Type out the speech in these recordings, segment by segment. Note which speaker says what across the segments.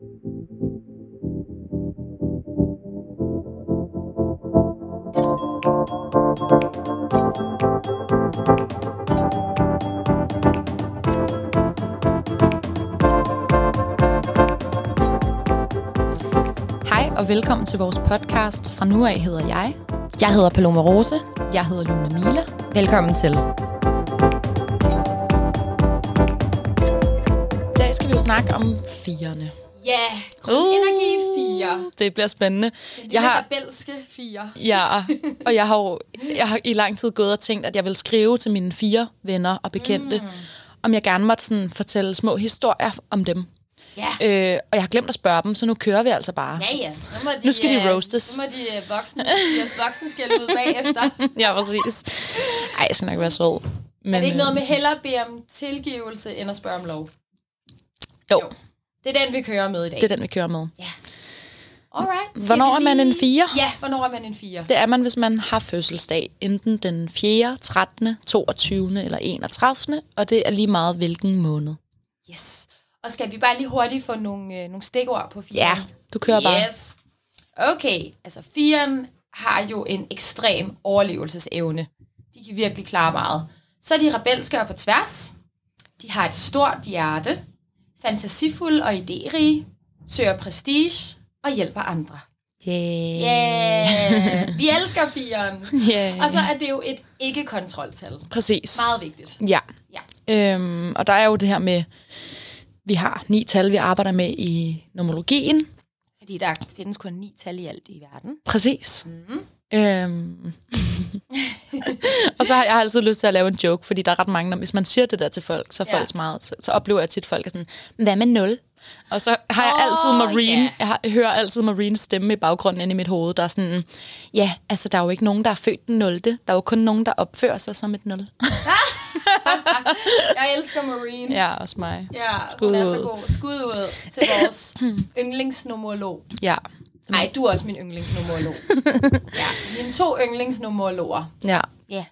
Speaker 1: Hej og velkommen til vores podcast. Fra nu af hedder jeg. Jeg hedder Paloma Rose. Jeg hedder Luna Mila.
Speaker 2: Velkommen til.
Speaker 1: I dag skal vi jo snakke om firene.
Speaker 2: Ja, grøn uh, energi 4.
Speaker 1: Det bliver spændende.
Speaker 2: Det jeg har rebelske 4.
Speaker 1: Ja, og jeg har jo jeg har i lang tid gået og tænkt, at jeg vil skrive til mine fire venner og bekendte, mm. om jeg gerne måtte sådan fortælle små historier om dem.
Speaker 2: Ja.
Speaker 1: Øh, og jeg har glemt at spørge dem, så nu kører vi altså bare.
Speaker 2: Ja, ja. Så må de,
Speaker 1: Nu skal de
Speaker 2: øh,
Speaker 1: roastes.
Speaker 2: Så må de øh, voksne, deres voksne skal ud bagefter.
Speaker 1: ja, præcis. Ej, jeg skal nok være sød. Men,
Speaker 2: er det ikke noget
Speaker 1: øh,
Speaker 2: med hellere at bede om tilgivelse, end at spørge om lov?
Speaker 1: Jo,
Speaker 2: Det er den, vi kører med i dag.
Speaker 1: det er den, vi kører med.
Speaker 2: Alright. Skal
Speaker 1: Hvornår
Speaker 2: vi
Speaker 1: er man en fire?
Speaker 2: Ja, hvornår er man en 4?
Speaker 1: Det er man, hvis man har fødselsdag. Enten den 4., 13., 22. eller 31. Og det er lige meget, hvilken måned.
Speaker 2: Yes. Og skal vi bare lige hurtigt få nogle, øh, nogle stikord på 4?
Speaker 1: Ja, du kører bare.
Speaker 2: Yes. Okay, altså 4'eren har jo en ekstrem overlevelsesevne. De kan virkelig klare meget. Så er de rebelske og på tværs. De har et stort hjerte. Fantasifulde og idérige. Søger prestige og hjælper andre.
Speaker 1: Yeah.
Speaker 2: Yeah! Vi elsker 4'eren.
Speaker 1: yeah.
Speaker 2: Og så er det jo et ikke-kontroltal.
Speaker 1: Præcis.
Speaker 2: Meget vigtigt.
Speaker 1: Ja.
Speaker 2: Ja.
Speaker 1: Øhm, og der er jo det her med, vi har ni tal, vi arbejder med i nomologien.
Speaker 2: Fordi der findes kun ni tal i alt i verden.
Speaker 1: Præcis. Mm. Øhm. og så har jeg altid lyst til at lave en joke, fordi der er ret mange, når, hvis man siger det der til folk, så,
Speaker 2: Ja.
Speaker 1: folk meget, så, så oplever jeg tit, at folk er sådan, hvad med nul? Og så har jeg
Speaker 2: Åh,
Speaker 1: altid Marine,
Speaker 2: ja.
Speaker 1: jeg, har, jeg hører altid Marines stemme i baggrunden inde i mit hoved, der er sådan, ja, altså der er jo ikke nogen, der er født den 0. Der er jo kun nogen, der opfører sig som et 0.
Speaker 2: Jeg elsker Marine.
Speaker 1: ja, også mig.
Speaker 2: Ja,
Speaker 1: Skud
Speaker 2: hun er
Speaker 1: ud.
Speaker 2: så god. Skud ud til vores yndlingsnumerolog.
Speaker 1: Ja.
Speaker 2: Nej, du er også min yndlingsnumerolog. ja, mine to yndlingsnumerologer.
Speaker 1: Ja.
Speaker 2: Ja.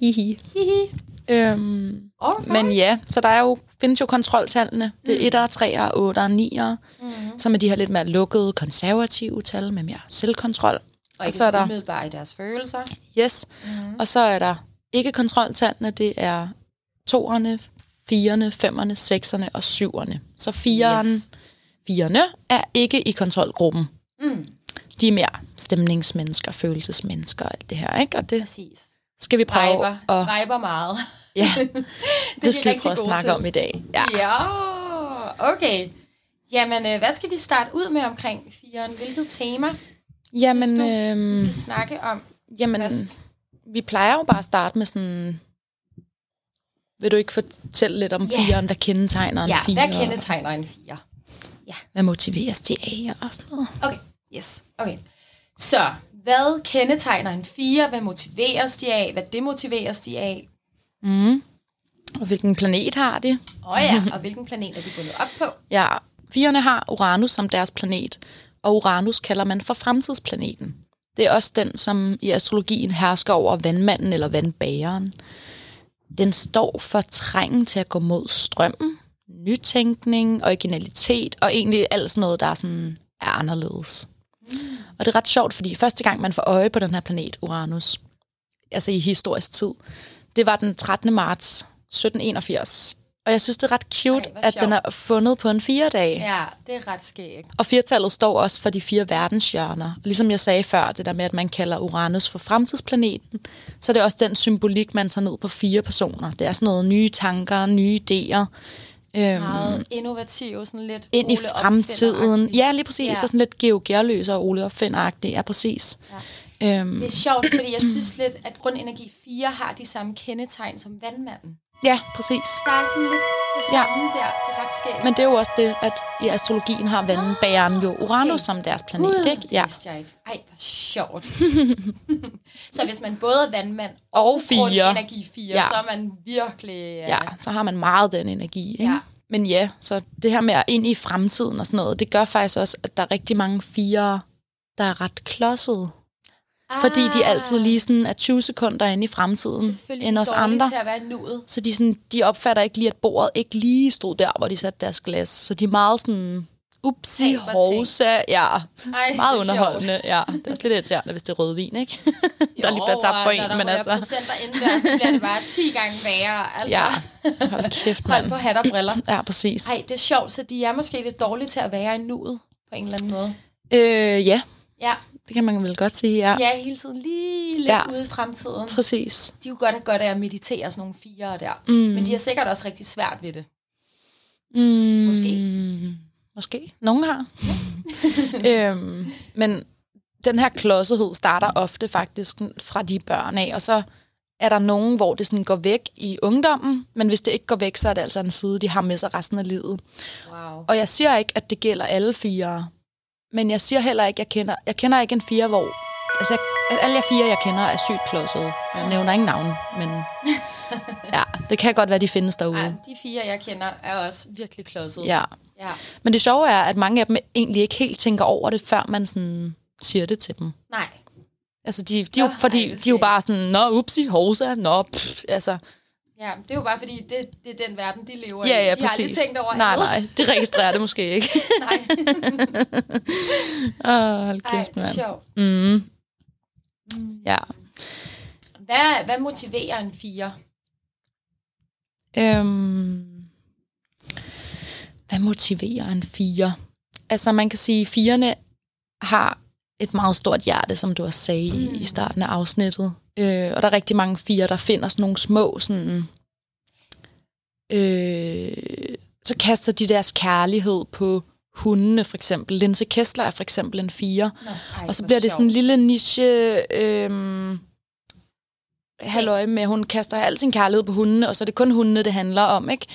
Speaker 1: Hihi.
Speaker 2: Hihi.
Speaker 1: Øhm,
Speaker 2: Alright.
Speaker 1: men ja, så der er jo, findes jo kontroltallene. Det er 1'ere, 3'ere, 8'ere, 9'ere, mm. som er de her lidt mere lukkede, konservative tal med mere selvkontrol.
Speaker 2: Og ikke
Speaker 1: så er der-
Speaker 2: umiddelbare i deres følelser.
Speaker 1: Yes. Mm. Og så er der ikke kontroltallene, det er 2'erne, 4'erne, 5'erne, 6'erne og 7'erne. Så 4'eren,
Speaker 2: Yes.
Speaker 1: 4'erne er ikke i kontrolgruppen.
Speaker 2: Mm.
Speaker 1: De er mere stemningsmennesker, følelsesmennesker og alt det her, ikke? Og det
Speaker 2: Præcis.
Speaker 1: skal vi prøve
Speaker 2: Viber.
Speaker 1: at...
Speaker 2: Viber meget.
Speaker 1: Ja, det,
Speaker 2: de
Speaker 1: det skal vi prøve at snakke
Speaker 2: til.
Speaker 1: om i dag. Ja.
Speaker 2: Ja, okay. Jamen, øh, hvad skal vi starte ud med omkring firen? Hvilket tema
Speaker 1: Jamen,
Speaker 2: synes du, vi skal snakke om
Speaker 1: jamen
Speaker 2: først?
Speaker 1: vi plejer jo bare at starte med sådan... Vil du ikke fortælle lidt om
Speaker 2: Ja.
Speaker 1: yeah. firen? Hvad kendetegner en
Speaker 2: Ja,
Speaker 1: fire?
Speaker 2: hvad kendetegner en fire?
Speaker 1: Hvad motiveres de af og sådan noget?
Speaker 2: Okay, yes. Okay. Så, hvad kendetegner en fire? Hvad motiveres de af? Hvad demotiveres de af?
Speaker 1: Mm. Og hvilken planet har de?
Speaker 2: Åh oh ja, og hvilken planet er de bundet op på?
Speaker 1: Ja, firerne har Uranus som deres planet, og Uranus kalder man for fremtidsplaneten. Det er også den, som i astrologien hersker over vandmanden eller vandbageren. Den står for trængen til at gå mod strømmen, nytænkning, originalitet og egentlig alt sådan noget, der er, sådan, er anderledes. Og det er ret sjovt, fordi første gang, man får øje på den her planet, Uranus, altså i historisk tid, det var den 13. marts 1781. Og jeg synes, det er ret cute,
Speaker 2: Ej,
Speaker 1: at den er fundet på en fire-dag.
Speaker 2: Ja, det er ret skægt.
Speaker 1: Og firtallet står også for de fire verdenshjørner. Ligesom jeg sagde før, det der med, at man kalder Uranus for fremtidsplaneten, så er det også den symbolik, man tager ned på fire personer. Det er sådan noget nye tanker, nye idéer. Øhm,
Speaker 2: Meget innovativ, sådan lidt
Speaker 1: ind i fremtiden.
Speaker 2: Opfinder-agtig.
Speaker 1: Ja, lige præcis.
Speaker 2: Ja.
Speaker 1: Så sådan lidt Georg Gerløs og Ole Opfinder-agtigt. Ja, præcis. Ja. Øhm,
Speaker 2: Det er sjovt, fordi jeg synes lidt, at grundenergi 4 har de samme kendetegn som vandmanden.
Speaker 1: Ja, præcis.
Speaker 2: Der er sådan lidt det
Speaker 1: Ja.
Speaker 2: der. Det er ret skægt.
Speaker 1: Men det er jo også det, at i astrologien har vandbæreren jo Uranus
Speaker 2: Okay.
Speaker 1: som deres planet,
Speaker 2: Gud,
Speaker 1: ikke?
Speaker 2: det
Speaker 1: Ja.
Speaker 2: vidste jeg ikke. Ej, hvor sjovt. så hvis man både er vandmand
Speaker 1: Og fire.
Speaker 2: energi 4,
Speaker 1: Ja.
Speaker 2: så er man virkelig...
Speaker 1: ja, så har man meget den energi. Ikke?
Speaker 2: Ja.
Speaker 1: Men ja, så det her med at ind i fremtiden og sådan noget, det gør faktisk også, at der er rigtig mange fire, der er ret klodsede. Ah. Fordi de altid lige sådan er 20 sekunder inde i fremtiden end os andre.
Speaker 2: til at være i nuet.
Speaker 1: Så de, sådan, de opfatter ikke lige, at bordet ikke lige stod der, hvor de satte deres glas. Så de er meget sådan Upsi. Rosa, ja.
Speaker 2: Ej,
Speaker 1: Meget
Speaker 2: er
Speaker 1: underholdende, ja. Det er også lidt irriterende, hvis det er rødvin, ikke? der lige bliver tabt på en,
Speaker 2: når der
Speaker 1: men
Speaker 2: ryger
Speaker 1: altså...
Speaker 2: procenter indendørs, så bliver det bare 10 gange værre. Altså,
Speaker 1: Ja, hold kæft,
Speaker 2: hold
Speaker 1: mand.
Speaker 2: på hat og briller.
Speaker 1: Ja, præcis.
Speaker 2: Ej, det er sjovt, så de er måske lidt dårlige til at være i nuet på en eller anden måde.
Speaker 1: Øh, ja,
Speaker 2: Ja,
Speaker 1: det kan man vel godt sige, ja.
Speaker 2: de er hele tiden lige lidt
Speaker 1: Ja.
Speaker 2: ja. ude i fremtiden.
Speaker 1: Præcis.
Speaker 2: De kunne godt have godt af at meditere sådan nogle fire der. Mm. Men de har sikkert også rigtig svært ved det.
Speaker 1: Mm,
Speaker 2: Måske.
Speaker 1: Måske. Nogen har. øhm, men den her klodsethed starter ofte faktisk fra de børn af, og så er der nogen, hvor det sådan går væk i ungdommen, men hvis det ikke går væk, så er det altså en side, de har med sig resten af livet.
Speaker 2: Wow.
Speaker 1: Og jeg siger ikke, at det gælder alle fire, men jeg siger heller ikke, at jeg kender, jeg kender ikke en fire, hvor... Altså, jeg, alle jeg fire, jeg kender, er sygt klodsede. Jeg nævner ingen navn, men... Ja, det kan godt være, de findes derude.
Speaker 2: Ja, de fire, jeg kender, er også virkelig klodset.
Speaker 1: Ja.
Speaker 2: ja.
Speaker 1: Men det sjove er, at mange af dem egentlig ikke helt tænker over det, før man sådan siger det til dem.
Speaker 2: Nej.
Speaker 1: Altså, de, de, jo, fordi,
Speaker 2: ej,
Speaker 1: de er jo bare sådan, nå, upsi, hosa, nå, pff, altså.
Speaker 2: Ja, det er jo bare fordi, det, det er den verden, de lever
Speaker 1: Ja,
Speaker 2: i.
Speaker 1: ja,
Speaker 2: de har aldrig
Speaker 1: præcis.
Speaker 2: tænkt over
Speaker 1: nej, nej, de registrerer det måske ikke.
Speaker 2: nej.
Speaker 1: Åh, hold
Speaker 2: Ej,
Speaker 1: kæft, mand.
Speaker 2: sjovt.
Speaker 1: Mm. Ja.
Speaker 2: Hvad, hvad motiverer en fire?
Speaker 1: Øhm, hvad motiverer en fire? Altså, man kan sige, at firerne har et meget stort hjerte, som du også sagde mm. i starten af afsnittet. Øh, og der er rigtig mange fire, der finder sådan nogle små sådan... Øh, så kaster de deres kærlighed på hundene, for eksempel. Linse Kessler er for eksempel en fire.
Speaker 2: Nå, ej,
Speaker 1: Og så bliver det sådan en lille niche... Øh, halløj med, hun kaster al sin kærlighed på hundene, og så er det kun hundene, det handler om, ikke?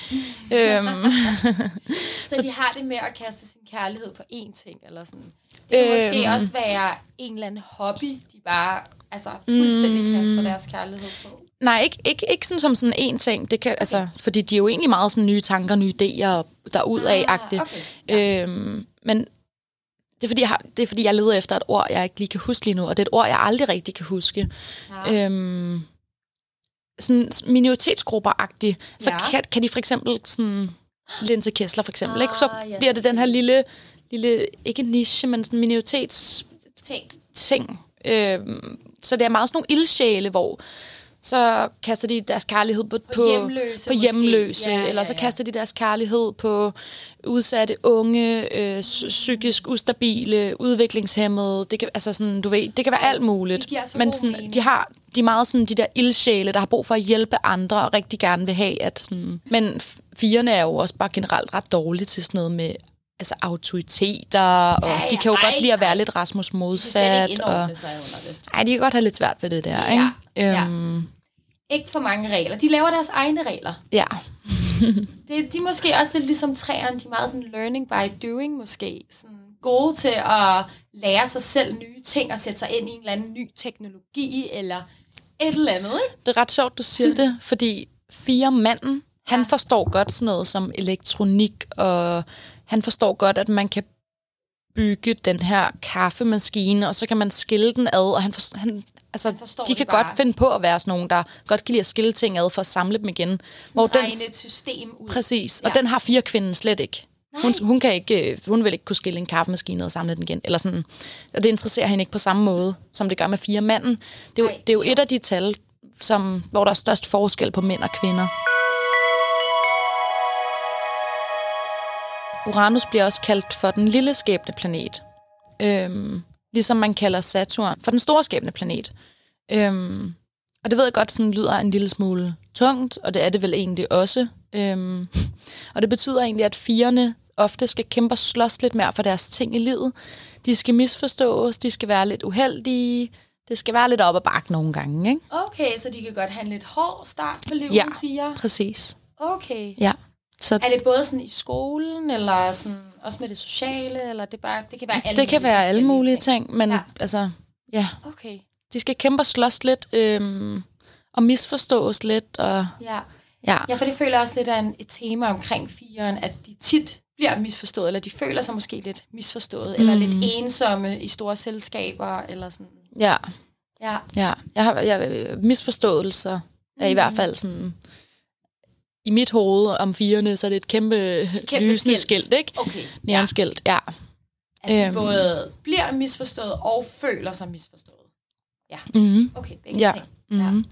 Speaker 1: øhm,
Speaker 2: Så de har det med at kaste sin kærlighed på én ting, eller sådan. Det kan
Speaker 1: Øhm.
Speaker 2: måske også være en eller anden hobby, de bare altså, fuldstændig
Speaker 1: Mm.
Speaker 2: kaster deres kærlighed på.
Speaker 1: nej, ikke, ikke, ikke sådan som sådan en ting. Det kan, okay. altså, fordi de er jo egentlig meget sådan nye tanker, nye idéer, derudad-agtigt.
Speaker 2: Ah, okay.
Speaker 1: Øhm, men det er, fordi, jeg har, det er fordi, jeg leder efter et ord, jeg ikke lige kan huske lige nu, og det er et ord, jeg aldrig rigtig kan huske.
Speaker 2: Ja.
Speaker 1: Øhm, sådan minoritetsgrupper-agtigt, så
Speaker 2: Ja.
Speaker 1: kan, kan de for eksempel sådan... Linse Kessler for eksempel, ikke? så
Speaker 2: Ah, ja,
Speaker 1: bliver det den her lille, lille, ikke niche, men sådan minoritets
Speaker 2: Tænkt.
Speaker 1: ting. Øhm, så det er meget sådan nogle ildsjæle, hvor så kaster de deres kærlighed på, på,
Speaker 2: hjemløse
Speaker 1: på hjemløse
Speaker 2: Ja, ja,
Speaker 1: eller så
Speaker 2: ja.
Speaker 1: kaster de deres kærlighed på udsatte unge, øh, psy- psykisk ustabile, udviklingshemmede. Det kan, altså sådan, du ved, det kan være alt muligt.
Speaker 2: giver så
Speaker 1: Men sådan,
Speaker 2: mening.
Speaker 1: de har de er meget sådan de der ildsjæle, der har brug for at hjælpe andre og rigtig gerne vil have, at sådan... Men f- firerne er jo også bare generelt ret dårlige til sådan noget med altså autoriteter, og
Speaker 2: Ja,
Speaker 1: de
Speaker 2: ja,
Speaker 1: kan jo
Speaker 2: ej,
Speaker 1: godt lide at være
Speaker 2: ej.
Speaker 1: lidt Rasmus
Speaker 2: De kan
Speaker 1: modsat. Og,
Speaker 2: sig under det.
Speaker 1: ej, de kan godt have lidt svært ved det der,
Speaker 2: Ja,
Speaker 1: ikke?
Speaker 2: ja.
Speaker 1: Øhm,
Speaker 2: Ikke for mange regler. De laver deres egne regler.
Speaker 1: ja.
Speaker 2: Det, de er måske også lidt ligesom træerne. De er meget sådan learning by doing måske. Sådan gode til at lære sig selv nye ting og sætte sig ind i en eller anden ny teknologi eller et eller andet, ikke?
Speaker 1: Det er ret sjovt, du siger det, fordi fire manden, han forstår godt sådan noget som elektronik, og han forstår godt, at man kan bygge den her kaffemaskine, og så kan man skille den ad, og han, forstår, han, altså,
Speaker 2: Han forstår
Speaker 1: de kan
Speaker 2: bare.
Speaker 1: godt finde på at være sådan nogen, der godt kan lide at skille ting ad for at samle dem igen. Hvor
Speaker 2: Sådan
Speaker 1: den,
Speaker 2: regne et system ud.
Speaker 1: præcis,
Speaker 2: Ja.
Speaker 1: og den har fire kvinden slet ikke. Hun, hun, kan ikke, øh, hun vil ikke kunne skille en kaffemaskine og samle den igen. Eller sådan. Og det interesserer hende ikke på samme måde, som det gør med fire manden. Det er jo,
Speaker 2: Ej,
Speaker 1: det er jo et af de tal, som, hvor der er størst forskel på mænd og kvinder. Uranus bliver også kaldt for den lille skæbne planet. Øhm, ligesom man kalder Saturn for den store skæbne planet. Øhm, og det ved jeg godt, sådan lyder en lille smule tungt, og det er det vel egentlig også. Øhm, og det betyder egentlig, at firerne ofte skal kæmpe og slås lidt mere for deres ting i livet. De skal misforstås, de skal være lidt uheldige, det skal være lidt op ad bakke nogle gange, ikke?
Speaker 2: Okay, så de kan godt have en lidt hård start på livet
Speaker 1: Ja.
Speaker 2: fire.
Speaker 1: Præcis.
Speaker 2: Okay.
Speaker 1: Ja. Så
Speaker 2: Er det både sådan i skolen, eller sådan, også med det sociale, eller det, bare, det kan være alle
Speaker 1: det kan være alle mulige ting, men
Speaker 2: Ja.
Speaker 1: ja. altså, ja,
Speaker 2: Okay,
Speaker 1: de skal kæmpe og slås lidt, øhm, og misforstås lidt, og
Speaker 2: ja.
Speaker 1: Ja,
Speaker 2: Ja, for det føler jeg også lidt af en, et tema omkring firen, at de tit bliver misforstået, eller de føler sig måske lidt misforstået, mm. eller lidt ensomme i store selskaber, eller sådan.
Speaker 1: ja,
Speaker 2: Ja,
Speaker 1: ja. Jeg har jeg, misforståelser er i hvert fald sådan i mit hoved om firene, så er det et kæmpe,
Speaker 2: Kæmpe
Speaker 1: lysende
Speaker 2: skilt.
Speaker 1: skilt, ikke?
Speaker 2: Okay.
Speaker 1: Neonskilt, ja.
Speaker 2: At de
Speaker 1: Øhm.
Speaker 2: både bliver misforstået og føler sig misforstået. Ja.
Speaker 1: Mm-hmm.
Speaker 2: Okay, begge
Speaker 1: Ja.
Speaker 2: ting.
Speaker 1: Mm-hmm.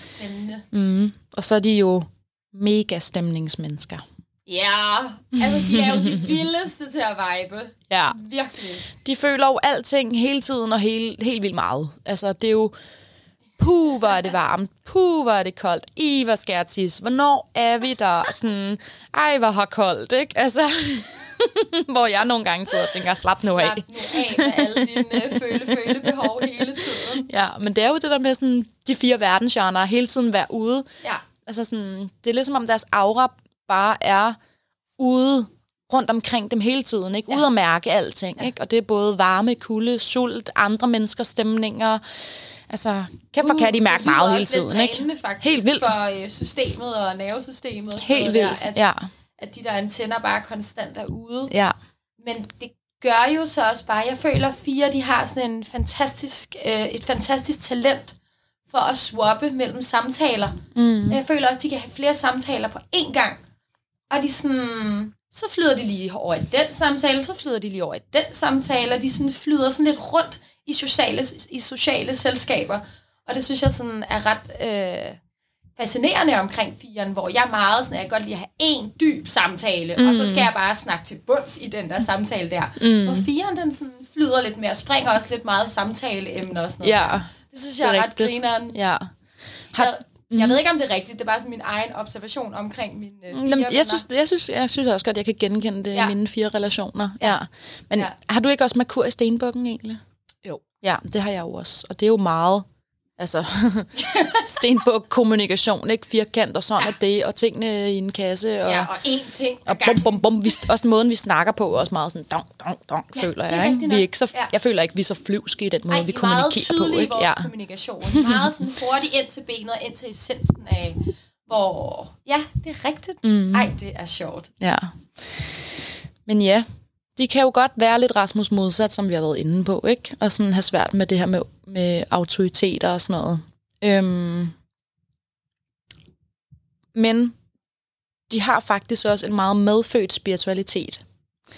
Speaker 2: Spændende.
Speaker 1: Mm. Og så er de jo mega stemningsmennesker.
Speaker 2: Ja, altså de er jo de vildeste til at vibe.
Speaker 1: Ja.
Speaker 2: Virkelig.
Speaker 1: De føler jo alting hele tiden og helt, helt vildt meget. Altså, det er jo... Puh, hvor er det varmt. Puh, hvor er det koldt. I, hvor skal jeg tisse. Hvornår er vi der? Sådan, ej, hvor har koldt, ikke? Altså, hvor jeg nogle gange sidder og tænker, slap nu af.
Speaker 2: Slap nu af med alle dine øh, føle-føle-behov hele tiden.
Speaker 1: Ja, men det er jo det der med sådan, de fire verdensgenrer, hele tiden være ude.
Speaker 2: Ja.
Speaker 1: Altså sådan, det er ligesom om deres aura bare er ude rundt omkring dem hele tiden, ikke? Ude at mærke alting, ikke? Og det er både varme, kulde, sult, andre menneskers stemninger. Altså, kæft for kan de mærke
Speaker 2: Uh,
Speaker 1: meget hele tiden, ikke?
Speaker 2: faktisk,
Speaker 1: Helt vildt.
Speaker 2: for øh, systemet og nervesystemet. Og
Speaker 1: Helt vildt,
Speaker 2: der, at,
Speaker 1: ja.
Speaker 2: at de der antenner bare konstant er ude.
Speaker 1: Ja.
Speaker 2: Men det gør jo så også bare, jeg føler, at fire de har sådan en fantastisk, øh, et fantastisk talent for at swappe mellem samtaler. Mm. Jeg føler også, at de kan have flere samtaler på én gang. Og de sådan, så flyder de lige over i den samtale, så flyder de lige over i den samtale, og de sådan flyder sådan lidt rundt i sociale, i sociale selskaber. Og det synes jeg sådan er ret øh, fascinerende omkring firen, hvor jeg meget sådan, at jeg godt lide at have en dyb samtale, mm. og så skal jeg bare snakke til bunds i den der samtale der. Mm. Hvor firen, den sådan flyder lidt mere, springer også lidt meget samtaleemner og sådan noget.
Speaker 1: Ja,
Speaker 2: Det synes jeg er, er ret grineren.
Speaker 1: Ja. Har,
Speaker 2: Jeg, jeg ved ikke, om det er rigtigt. Det er bare sådan min egen observation omkring mine øh, fire
Speaker 1: Jamen,
Speaker 2: venner.
Speaker 1: jeg, synes, jeg, synes, jeg synes også godt, jeg kan genkende det
Speaker 2: Ja.
Speaker 1: i mine fire relationer. Ja. Men
Speaker 2: Ja.
Speaker 1: har du ikke også Merkur i stenbukken egentlig?
Speaker 2: Jo.
Speaker 1: Ja, det har jeg jo også. Og det er jo meget, altså, stenbuk kommunikation, ikke? Firkant og sådan ja. er det, og tingene i en kasse. Og,
Speaker 2: Ja, og én ting
Speaker 1: og bum, bum, bum. Vi, også måden, vi snakker på, også meget sådan, dong, dong, dong,
Speaker 2: Ja,
Speaker 1: føler
Speaker 2: er
Speaker 1: jeg. Ikke? Vi er ikke så,
Speaker 2: Ja.
Speaker 1: Jeg føler ikke, vi er så flyvske i den måde,
Speaker 2: Ej,
Speaker 1: vi
Speaker 2: er
Speaker 1: kommunikerer på.
Speaker 2: i
Speaker 1: Ikke?
Speaker 2: vores
Speaker 1: Ja.
Speaker 2: kommunikation. Meget sådan hurtigt ind til benet og ind til essensen af, hvor... Ja, det er rigtigt. Mm. Ej, det er sjovt.
Speaker 1: Ja. Men ja, de kan jo godt være lidt Rasmus modsat, som vi har været inde på, ikke? Og sådan have svært med det her med, med autoriteter og sådan noget. Øhm. Men de har faktisk også en meget medfødt spiritualitet.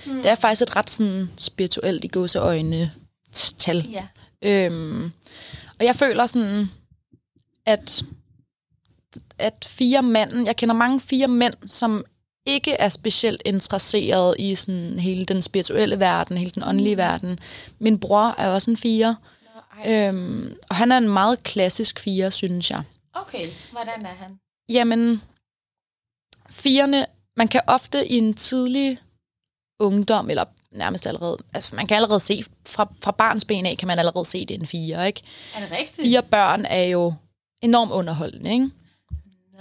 Speaker 1: Mm. Det er faktisk et ret sådan spirituelt i gåseøjne tal.
Speaker 2: Ja.
Speaker 1: Øhm, og jeg føler sådan, at, at fire mænd, jeg kender mange fire mænd, som ikke er specielt interesseret i sådan hele den spirituelle verden, hele den åndelige verden. Min bror er også en fire,
Speaker 2: Nå, ej.
Speaker 1: øhm, og han er en meget klassisk fire, synes jeg.
Speaker 2: Okay, hvordan er han?
Speaker 1: Jamen, firene, man kan ofte i en tidlig ungdom, eller nærmest allerede, altså man kan allerede se, fra, fra barns ben af, kan man allerede se, det er en fire, ikke?
Speaker 2: Er det rigtigt?
Speaker 1: Fire børn er jo enormt underholdende, ikke?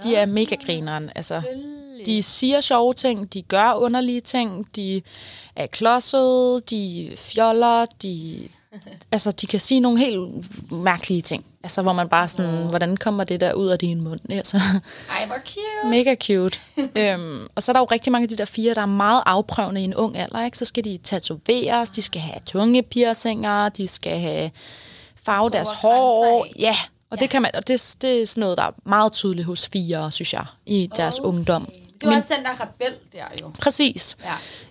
Speaker 1: De er mega grineren, altså.
Speaker 2: Selvfølgelig.
Speaker 1: De siger sjove ting, de gør underlige ting, de er klodsede, de fjoller, de, altså, de kan sige nogle helt mærkelige ting. Altså, hvor man bare sådan, hvordan kommer det der ud af din mund? Altså,
Speaker 2: Ej, hvor cute.
Speaker 1: mega cute. øhm, og så er der jo rigtig mange af de der fire, der er meget afprøvende i en ung alder. Ikke? Så skal de tatoveres, de skal have tungepiercinger, de skal have farve deres hår. Ja, og det kan man, og det, det er sådan noget, der er meget tydeligt hos fire, synes jeg, i deres
Speaker 2: Okay.
Speaker 1: ungdom.
Speaker 2: Det var også den der rebel der jo.
Speaker 1: Præcis.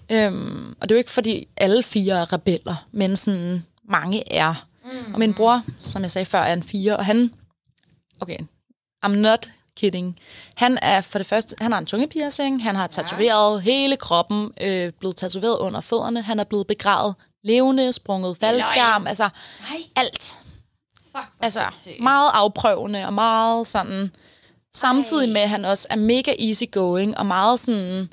Speaker 2: Ja.
Speaker 1: Øhm, og det er jo ikke, fordi alle fire er rebeller, men sådan mange er. Mm. Og min bror, som jeg sagde før, er en fire, og han... Okay, I'm not kidding. Han er for det første, han har en tungepiercing, han har tatoveret hele kroppen, øh, blevet tatoveret under fødderne, han er blevet begravet levende, sprunget faldskærm, altså
Speaker 2: Nej,
Speaker 1: alt.
Speaker 2: fuck,
Speaker 1: Altså
Speaker 2: sindssygt.
Speaker 1: meget afprøvende og meget sådan... Samtidig med, at han også er mega easygoing og meget sådan...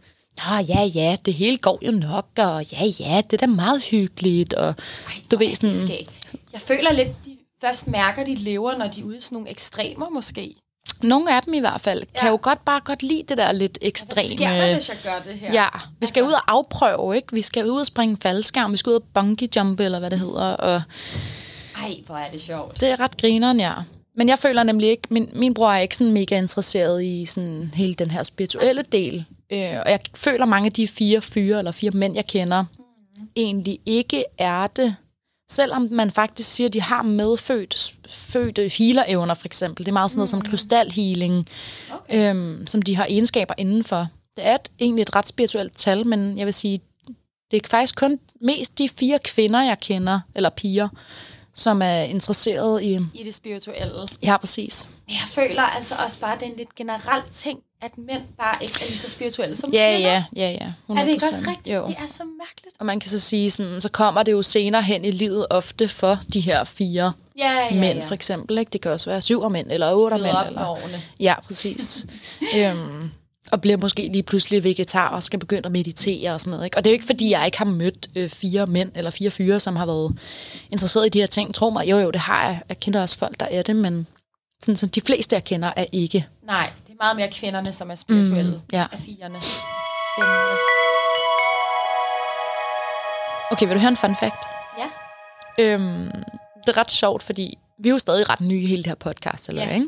Speaker 1: Nå, ja, ja, det hele går jo nok, og ja, ja, det er da meget hyggeligt, og
Speaker 2: Ej,
Speaker 1: du ved sådan...
Speaker 2: skægt. Jeg føler lidt, de først mærker, de lever, når de er ude i sådan nogle ekstremer måske.
Speaker 1: Nogle af dem i hvert fald kan
Speaker 2: Ja.
Speaker 1: jo godt bare godt lide det der lidt
Speaker 2: Hvad
Speaker 1: ekstreme...
Speaker 2: sker der, hvis jeg gør det her?
Speaker 1: Ja, vi skal
Speaker 2: Altså-
Speaker 1: ud og afprøve, ikke? Vi skal ud og springe faldskærm, vi skal ud og bungee jump, eller hvad det hedder, og
Speaker 2: Ej, hvor er det sjovt.
Speaker 1: det er ret grineren, ja. Men jeg føler nemlig ikke, min, min bror er ikke sådan mega interesseret i sådan hele den her spirituelle del. Øh, og jeg føler mange af de fire fyre, eller fire mænd, jeg kender, mm. egentlig ikke er det. selvom man faktisk siger, at de har medfødt fødte healer-evner, for eksempel. Det er meget sådan noget mm. som krystalhealing, okay. øhm, som de har egenskaber indenfor. Det er et, egentlig et ret spirituelt tal, men jeg vil sige, det er faktisk kun mest de fire kvinder, jeg kender, eller piger, som er interesseret i...
Speaker 2: I det spirituelle.
Speaker 1: Ja, præcis.
Speaker 2: Jeg føler altså også bare, at det er en lidt generelt ting, at mænd bare ikke er lige så spirituelle som
Speaker 1: Ja,
Speaker 2: kvinder.
Speaker 1: ja, ja, ja. 100%.
Speaker 2: Er det ikke også rigtigt?
Speaker 1: Jo.
Speaker 2: Det er så mærkeligt.
Speaker 1: Og man kan så sige, sådan, så kommer det jo senere hen i livet ofte for de her fire
Speaker 2: Ja, ja,
Speaker 1: mænd,
Speaker 2: ja.
Speaker 1: for eksempel. Ikke? Det kan også være syv mænd, eller otte mænd. Eller...
Speaker 2: årene.
Speaker 1: Ja, præcis. øhm, og bliver måske lige pludselig vegetar og skal begynde at meditere og sådan noget. Ikke? Og det er jo ikke, fordi jeg ikke har mødt øh, fire mænd eller fire fyre, som har været interesseret i de her ting. Tro mig, jo jo, det har jeg. Jeg kender også folk, der er det, men sådan, som de fleste, jeg kender, er ikke.
Speaker 2: Nej, det er meget mere kvinderne, som er spirituelle
Speaker 1: Mm, ja.
Speaker 2: af firerne. Spændende.
Speaker 1: Okay, vil du høre en fun fact?
Speaker 2: Ja.
Speaker 1: Øhm, det er ret sjovt, fordi vi er jo stadig ret nye i hele det her podcast, eller
Speaker 2: Ja.
Speaker 1: ikke?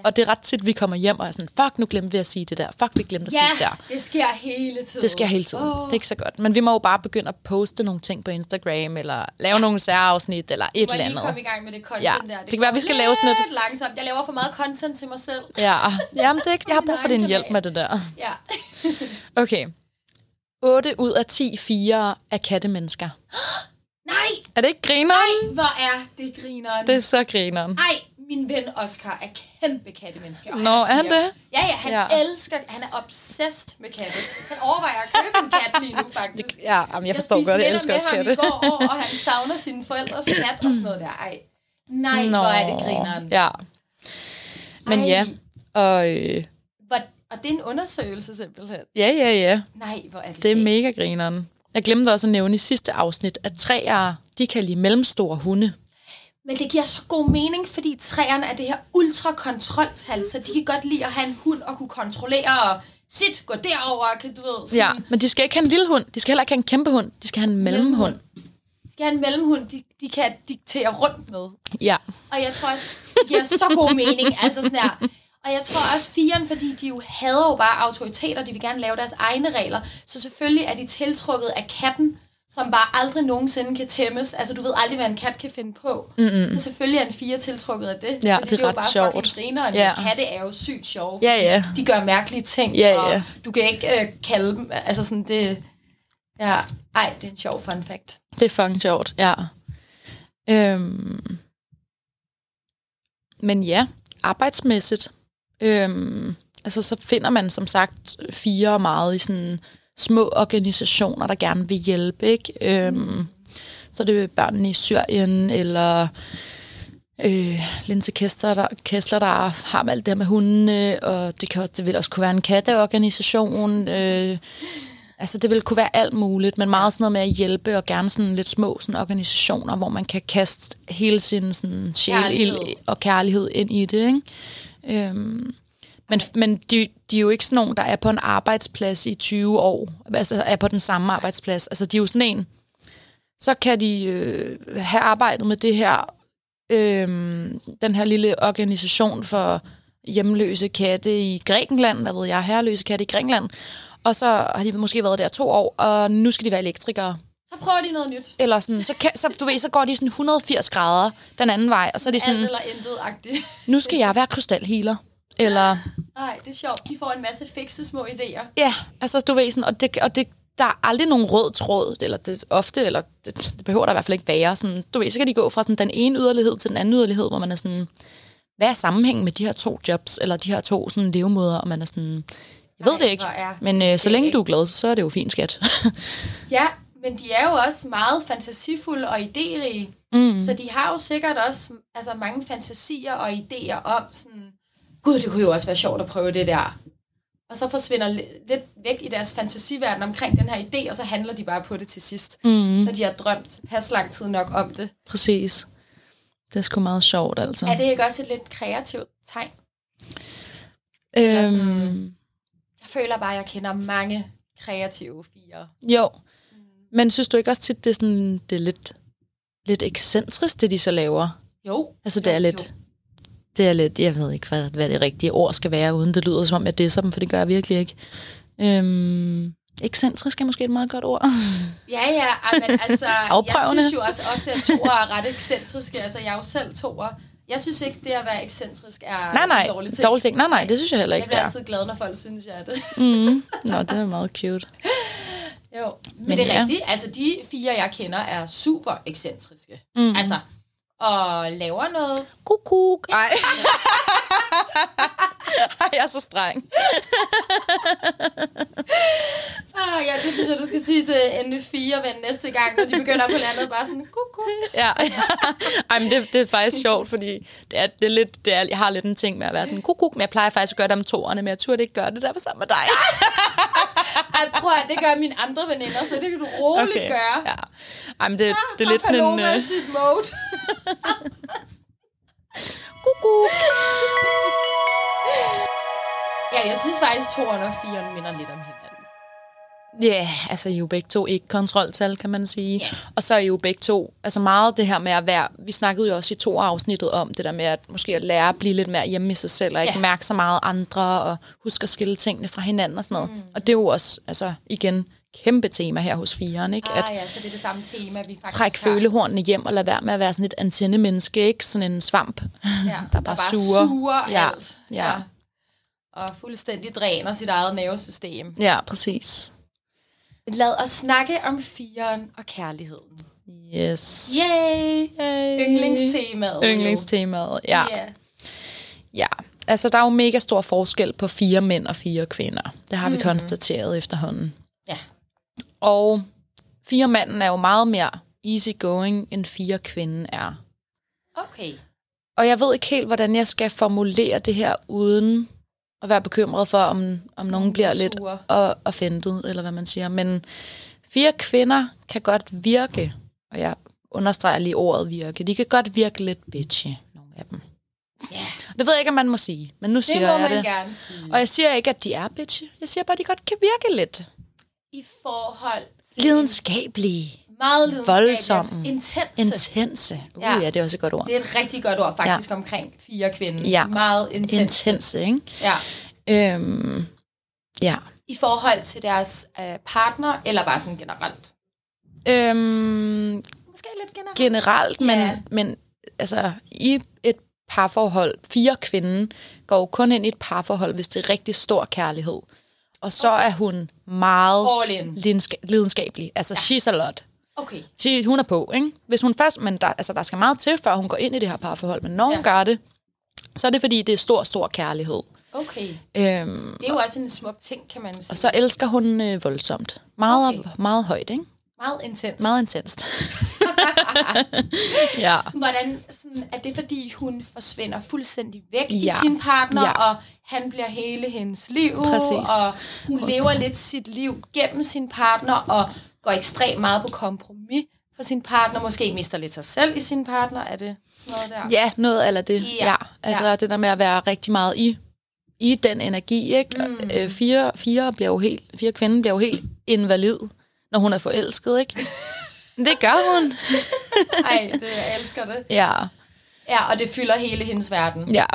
Speaker 2: Ja.
Speaker 1: Og det er ret tit, vi kommer hjem og er sådan, fuck, nu glemte vi at sige det der. Fuck, vi glemte at sige det
Speaker 2: Ja,
Speaker 1: der.
Speaker 2: det sker hele tiden.
Speaker 1: Det sker hele tiden. Oh. Det er ikke så godt. Men vi må jo bare begynde at poste nogle ting på Instagram, eller lave ja. nogle særafsnit, eller et
Speaker 2: Du må
Speaker 1: eller
Speaker 2: lige komme
Speaker 1: andet.
Speaker 2: i gang med det content
Speaker 1: Ja,
Speaker 2: der.
Speaker 1: det kan være, vi skal lave sådan et-
Speaker 2: lidt langsomt. Jeg laver for meget content til mig selv.
Speaker 1: Ja, Jamen, det er ikke, jeg har brug for din hjælp med det der.
Speaker 2: Ja.
Speaker 1: Okay. 8 ud af 10 fire er kattemennesker.
Speaker 2: Nej,
Speaker 1: Er det ikke grineren?
Speaker 2: hvor er det grineren.
Speaker 1: Det er så grineren.
Speaker 2: Ej, min ven Oscar er kæmpe kattemenneske.
Speaker 1: Nå, er han det?
Speaker 2: Ja, ja, han
Speaker 1: Ja.
Speaker 2: elsker, han er obsessed med katte. Han overvejer at købe en kat lige nu, faktisk.
Speaker 1: Ja, jamen, jeg forstår
Speaker 2: spiste
Speaker 1: godt, jeg elsker
Speaker 2: med
Speaker 1: også
Speaker 2: ham
Speaker 1: katte.
Speaker 2: i går, og han savner sine forældres kat og sådan noget der. Ej, nej, Nå. hvor er det grineren.
Speaker 1: Ja. Men
Speaker 2: Ej.
Speaker 1: ja, og øh,
Speaker 2: Hvor, og det er en undersøgelse simpelthen.
Speaker 1: ja, ja, ja.
Speaker 2: Nej, hvor er det
Speaker 1: Det er mega grineren. Jeg glemte også at nævne i sidste afsnit, at træer, de kan lide mellemstore hunde.
Speaker 2: Men det giver så god mening, fordi træerne er det her ultrakontroltal, så de kan godt lide at have en hund og kunne kontrollere og sit, gå derover, kan du ved, sådan,
Speaker 1: Ja, men de skal ikke have en lille hund. De skal heller ikke have en kæmpe hund. De skal have en mellemhund.
Speaker 2: skal have en mellemhund, de, de kan diktere rundt med.
Speaker 1: Ja,
Speaker 2: Og jeg tror også, det giver så god mening. Altså sådan der. Og jeg tror også firen, fordi de jo hader jo bare autoriteter, de vil gerne lave deres egne regler. Så selvfølgelig er de tiltrukket af katten, som bare aldrig nogensinde kan tæmmes. Altså du ved aldrig, hvad en kat kan finde på. Mm-mm. Så selvfølgelig er en fire tiltrukket af det.
Speaker 1: Ja,
Speaker 2: fordi
Speaker 1: det er
Speaker 2: jo
Speaker 1: ret
Speaker 2: bare
Speaker 1: sjovt.
Speaker 2: fucking grineren.
Speaker 1: Ja.
Speaker 2: Katte er jo sygt sjove.
Speaker 1: Ja, ja.
Speaker 2: De gør mærkelige ting.
Speaker 1: Ja,
Speaker 2: og
Speaker 1: ja.
Speaker 2: Du kan ikke øh, kalde dem, altså sådan det... Ja, ej, det er en sjov fun fact.
Speaker 1: det er fucking sjovt. Ja. Øhm. Men ja, arbejdsmæssigt, øhm, altså så finder man som sagt fire meget i sådan små organisationer, der gerne vil hjælpe, ikke? Øhm, så er det børnene i Syrien, eller øh, Linse Kessler der, Kessler, der har alt det her med hundene, og det, kan også, det vil også kunne være en katteorganisation. Øh, altså det vil kunne være alt muligt, men meget sådan noget med at hjælpe, og gerne sådan lidt små sådan organisationer, hvor man kan kaste hele sin sådan, sjæl
Speaker 2: Kærlighed.
Speaker 1: og kærlighed ind i det. Ikke? Øhm, men men de, de er jo ikke sådan nogen, der er på en arbejdsplads i 20 år, altså er på den samme arbejdsplads. Altså de er jo sådan en, så kan de øh, have arbejdet med det her, øh, den her lille organisation for hjemløse katte i Grækenland, hvad ved jeg, herreløse katte i Grækenland, og så har de måske været der to år, og nu skal de være elektrikere.
Speaker 2: Så prøver de noget nyt.
Speaker 1: Eller sådan, så, kan, så, du ved, så går de sådan 180 grader den anden vej, og så er de
Speaker 2: Alt
Speaker 1: sådan,
Speaker 2: eller intet-agtigt.
Speaker 1: nu skal jeg være krystalhealer. Eller,
Speaker 2: Nej, det er sjovt. De får en masse fikse små idéer.
Speaker 1: ja, altså du ved sådan, og det, og det, der er aldrig nogen rød tråd, eller det ofte, eller det, det behøver der i hvert fald ikke være. Sådan, du ved, så kan de gå fra sådan den ene yderlighed til den anden yderlighed, hvor man er sådan, hvad er sammenhængen med de her to jobs, eller de her to sådan, levemåder, og man er sådan, jeg ved
Speaker 2: Ej,
Speaker 1: det ikke, men øh, så længe du er glad, så er det jo fint, skat.
Speaker 2: Ja, men de er jo også meget fantasifulde og idérige. Mm. Så de har jo sikkert også altså, mange fantasier og idéer om sådan, gud, det kunne jo også være sjovt at prøve det der. Og så forsvinder li- lidt væk i deres fantasiverden omkring den her idé, og så handler de bare på det til sidst. Mm. Når de har drømt pas lang tid nok om det.
Speaker 1: Præcis. Det er sgu meget sjovt, altså.
Speaker 2: Er det ikke også et lidt kreativt tegn?
Speaker 1: Øhm,
Speaker 2: sådan- Jeg føler bare, at jeg kender mange kreative fire.
Speaker 1: Jo. Men synes du ikke også tit, det er, sådan, det er lidt, lidt ekscentrisk, det de så laver?
Speaker 2: Jo.
Speaker 1: Altså, det er
Speaker 2: jo,
Speaker 1: lidt...
Speaker 2: Jo.
Speaker 1: Det er lidt, jeg ved ikke, hvad, hvad det rigtige ord skal være, uden det lyder som om, jeg disser dem, for det gør jeg virkelig ikke. Øhm, Ekscentrisk er måske et meget godt ord.
Speaker 2: Ja, ja, men altså, jeg synes jo også ofte, at toer er ret ekscentriske. Altså, jeg er jo selv toer. Jeg synes ikke, det at være ekscentrisk er
Speaker 1: nej, nej.
Speaker 2: en dårlig ting.
Speaker 1: Dårlig ting. Nej, nej, det synes jeg heller
Speaker 2: Jeg
Speaker 1: ikke,
Speaker 2: bliver
Speaker 1: der.
Speaker 2: altid glad, når folk synes, jeg er det.
Speaker 1: Mm. Nå, det er meget cute.
Speaker 2: Jo, men, men
Speaker 1: Men
Speaker 2: det er
Speaker 1: ja.
Speaker 2: rigtigt. Altså, de fire, jeg kender, er super ekscentriske. Mm. Altså, og laver noget.
Speaker 1: Kukuk. Ej. Ej, jeg er så streng.
Speaker 2: Ah, ja, det synes jeg, du skal sige til NF4-ven næste gang, når de begynder på landet. Bare sådan, kuku.
Speaker 1: Ja. Ej, men det, det er faktisk sjovt, fordi det er, det er lidt, det er, jeg har lidt en ting med at være sådan kukuk, men jeg plejer faktisk at gøre det om toerne, men jeg turde ikke gøre det der sammen med dig.
Speaker 2: Ej, prøv at det gør mine andre veninder, så det kan du roligt okay. gøre.
Speaker 1: Ja. Ej, men det,
Speaker 2: Så
Speaker 1: det er lidt sådan en... Uh,
Speaker 2: sit mode.
Speaker 1: kukuk.
Speaker 2: Ja, jeg synes faktisk, at toeren og firen minder lidt om hinanden.
Speaker 1: Ja, yeah, altså I er jo begge to ikke kontroltal, kan man sige.
Speaker 2: Ja.
Speaker 1: Og så er I jo begge to, altså meget det her med at være, vi snakkede jo også i to afsnittet om det der med at måske at lære at blive lidt mere hjemme i sig selv, og ikke
Speaker 2: Ja.
Speaker 1: mærke så meget andre, og huske at skille tingene fra hinanden og sådan noget. Mm. Og det er jo også, altså igen, kæmpe tema her hos firen, ikke? At
Speaker 2: Ah ja, så det er det samme tema, vi faktisk
Speaker 1: trække
Speaker 2: har.
Speaker 1: følehornene hjem og lade være med at være sådan et antennemenneske, ikke? Sådan en svamp,
Speaker 2: ja,
Speaker 1: der bare suger.
Speaker 2: suger
Speaker 1: Ja,
Speaker 2: alt.
Speaker 1: ja.
Speaker 2: Og fuldstændig dræner sit eget nervesystem.
Speaker 1: Ja, præcis.
Speaker 2: Lad os snakke om firen og kærligheden.
Speaker 1: Yes.
Speaker 2: Yay!
Speaker 1: Yay.
Speaker 2: Yndlingstemaet.
Speaker 1: Yndlingstemaet, ja.
Speaker 2: Ja.
Speaker 1: Ja, altså der er jo mega stor forskel på fire mænd og fire kvinder. Det har vi mm. konstateret efterhånden.
Speaker 2: Ja.
Speaker 1: Og fire manden er jo meget mere easygoing, end fire kvinden er.
Speaker 2: Okay.
Speaker 1: Og jeg ved ikke helt, hvordan jeg skal formulere det her, uden at være bekymret for, om, om nogen bliver lidt og- offended, eller hvad man siger. Men fire kvinder kan godt virke, og jeg understreger lige ordet virke, de kan godt virke lidt bitchy, nogle af dem.
Speaker 2: Ja,
Speaker 1: Det ved jeg ikke, om man må sige, men nu
Speaker 2: det
Speaker 1: siger
Speaker 2: må
Speaker 1: jeg
Speaker 2: man
Speaker 1: det.
Speaker 2: gerne sige.
Speaker 1: Og jeg siger ikke, at de er bitchy. Jeg siger bare, at de godt kan virke lidt
Speaker 2: I forhold til
Speaker 1: lidenskabelige,
Speaker 2: meget
Speaker 1: voldsomme,
Speaker 2: intense.
Speaker 1: intense. Uh,
Speaker 2: Ja.
Speaker 1: ja. det er også et godt ord.
Speaker 2: Det er et rigtig godt ord faktisk ja. omkring fire kvinder.
Speaker 1: Ja.
Speaker 2: Meget intense.
Speaker 1: Intense, ikke?
Speaker 2: Ja.
Speaker 1: Øhm, ja.
Speaker 2: I forhold til deres øh, partner, eller bare sådan generelt?
Speaker 1: Øhm,
Speaker 2: Måske lidt generelt.
Speaker 1: generelt, men,
Speaker 2: Ja.
Speaker 1: men altså, i et parforhold, fire kvinden går kun ind i et parforhold, hvis det er rigtig stor kærlighed. Og så okay. er hun meget lidenska- lidenskabelig. Altså, ja. she's a lot.
Speaker 2: Okay.
Speaker 1: She, hun er på, ikke? Hvis hun først, men der, altså, der skal meget til, før hun går ind i det her parforhold. Men når hun
Speaker 2: Ja.
Speaker 1: gør det, så er det, fordi det er stor, stor kærlighed.
Speaker 2: Okay.
Speaker 1: Øhm,
Speaker 2: Det er jo også en smuk ting, kan man sige.
Speaker 1: og så elsker hun øh, voldsomt. Meget,
Speaker 2: Okay.
Speaker 1: meget højt, ikke?
Speaker 2: Meget intens.
Speaker 1: Meget intenst. ja.
Speaker 2: Hvordan sådan, er det, fordi hun forsvinder fuldstændig væk ja. i sin partner,
Speaker 1: Ja.
Speaker 2: og han bliver hele hendes liv,
Speaker 1: Præcis.
Speaker 2: og hun lever lidt sit liv gennem sin partner, og går ekstremt meget på kompromis for sin partner, måske mister lidt sig selv i sin partner, er det sådan noget der?
Speaker 1: Ja, noget eller det.
Speaker 2: Ja.
Speaker 1: Ja. Altså
Speaker 2: Ja.
Speaker 1: det der med at være rigtig meget i, i den energi, ikke? Mm. Øh, fire, fire, bliver jo helt, fire kvinder bliver jo helt invalid, når hun er forelsket, ikke? det gør hun.
Speaker 2: Ej, det, jeg elsker det.
Speaker 1: Ja.
Speaker 2: Ja, og det fylder hele hendes verden.
Speaker 1: Ja.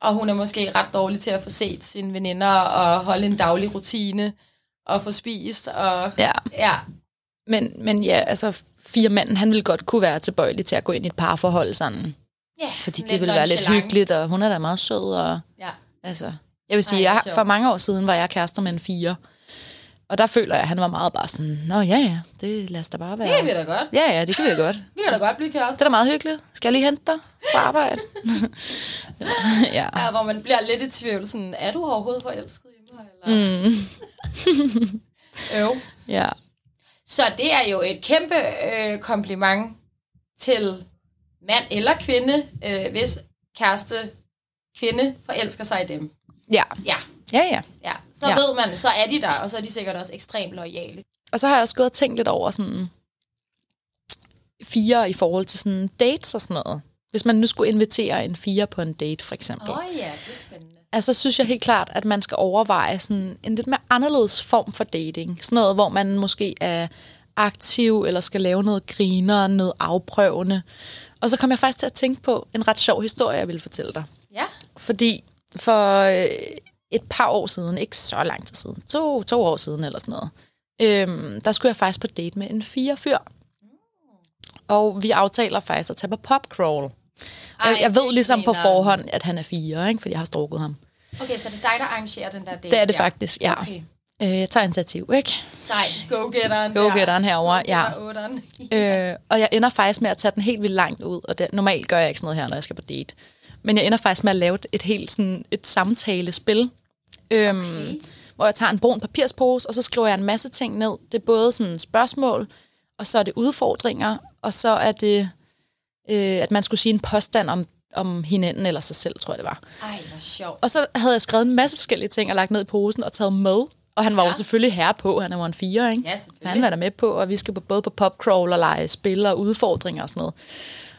Speaker 2: Og hun er måske ret dårlig til at få set sine veninder, og holde en daglig rutine, og få spist, og
Speaker 1: Ja.
Speaker 2: ja,
Speaker 1: Men, men ja, altså fire manden, han ville godt kunne være tilbøjelig til at gå ind i et parforhold sådan.
Speaker 2: ja
Speaker 1: Fordi
Speaker 2: sådan
Speaker 1: det ville være lidt hyggeligt, og hun er da meget sød. Og,
Speaker 2: Ja.
Speaker 1: altså, jeg vil sige,
Speaker 2: Ej, hvor
Speaker 1: jeg, for mange år siden var jeg kærester med en fire. Og der føler jeg, at han var meget bare sådan, Nå ja, ja, det lad os da bare være.
Speaker 2: Det kan vi da godt.
Speaker 1: Ja, ja, det kan vi da godt.
Speaker 2: Vi kan da godt blive
Speaker 1: Det
Speaker 2: kærester.
Speaker 1: er da meget hyggeligt. Skal jeg lige hente dig på arbejde? ja.
Speaker 2: Ja, hvor man bliver lidt i tvivl, sådan, er du overhovedet forelsket i mig? Eller?
Speaker 1: Mm.
Speaker 2: Øv.
Speaker 1: ja.
Speaker 2: Så det er jo et kæmpe øh, kompliment til mand eller kvinde, øh, hvis kæreste kvinde forelsker sig i dem.
Speaker 1: Ja.
Speaker 2: Ja,
Speaker 1: Ja, ja.
Speaker 2: ja. Så ja. Ved man, så er de der, og så er de sikkert også ekstremt lojale.
Speaker 1: Og så har jeg også gået og tænkt lidt over sådan fire i forhold til sådan dates og sådan noget. Hvis man nu skulle invitere en fire på en date, for eksempel.
Speaker 2: Åh oh, ja, det.
Speaker 1: Altså, synes jeg helt klart, at man skal overveje sådan en lidt mere anderledes form for dating. Sådan noget, hvor man måske er aktiv, eller skal lave noget griner, noget afprøvende. Og så kom jeg faktisk til at tænke på en ret sjov historie, jeg ville fortælle dig.
Speaker 2: Ja,
Speaker 1: Fordi for øh, et par år siden, ikke så lang tid siden, to, to år siden eller sådan noget, øhm, der skulle jeg faktisk på date med en fire fyr. Og vi aftaler faktisk at tage på popcrawl.
Speaker 2: Ej,
Speaker 1: Jeg, ved ligesom på forhånd, at han er fire, ikke? fordi jeg har strukket ham.
Speaker 2: Okay, så det er dig, der arrangerer den der date
Speaker 1: Det er det
Speaker 2: der.
Speaker 1: faktisk, ja.
Speaker 2: Okay.
Speaker 1: Øh, jeg tager initiativ, ikke?
Speaker 2: Sej, go-getteren
Speaker 1: Go-getteren herovre, ja.
Speaker 2: Go-getter-otteren.
Speaker 1: Øh, og jeg ender faktisk med at tage den helt vildt langt ud, og det, normalt gør jeg ikke sådan noget her, når jeg skal på date. Men jeg ender faktisk med at lave et, et helt sådan, et samtalespil, øhm,
Speaker 2: Okay.
Speaker 1: hvor jeg tager en brun papirspose, og så skriver jeg en masse ting ned. Det er både sådan spørgsmål, og så er det udfordringer, og så er det, øh, at man skulle sige en påstand om, om hinanden eller sig selv, tror jeg det var.
Speaker 2: Ej, hvor sjovt.
Speaker 1: Og så havde jeg skrevet en masse forskellige ting og lagt ned i posen og taget med. Og han var ja. Jo selvfølgelig herre på, han er jo en fire, ikke?
Speaker 2: Ja,
Speaker 1: han var der med på, og vi skal på, både på popcrawl og lege spil og udfordringer og sådan noget.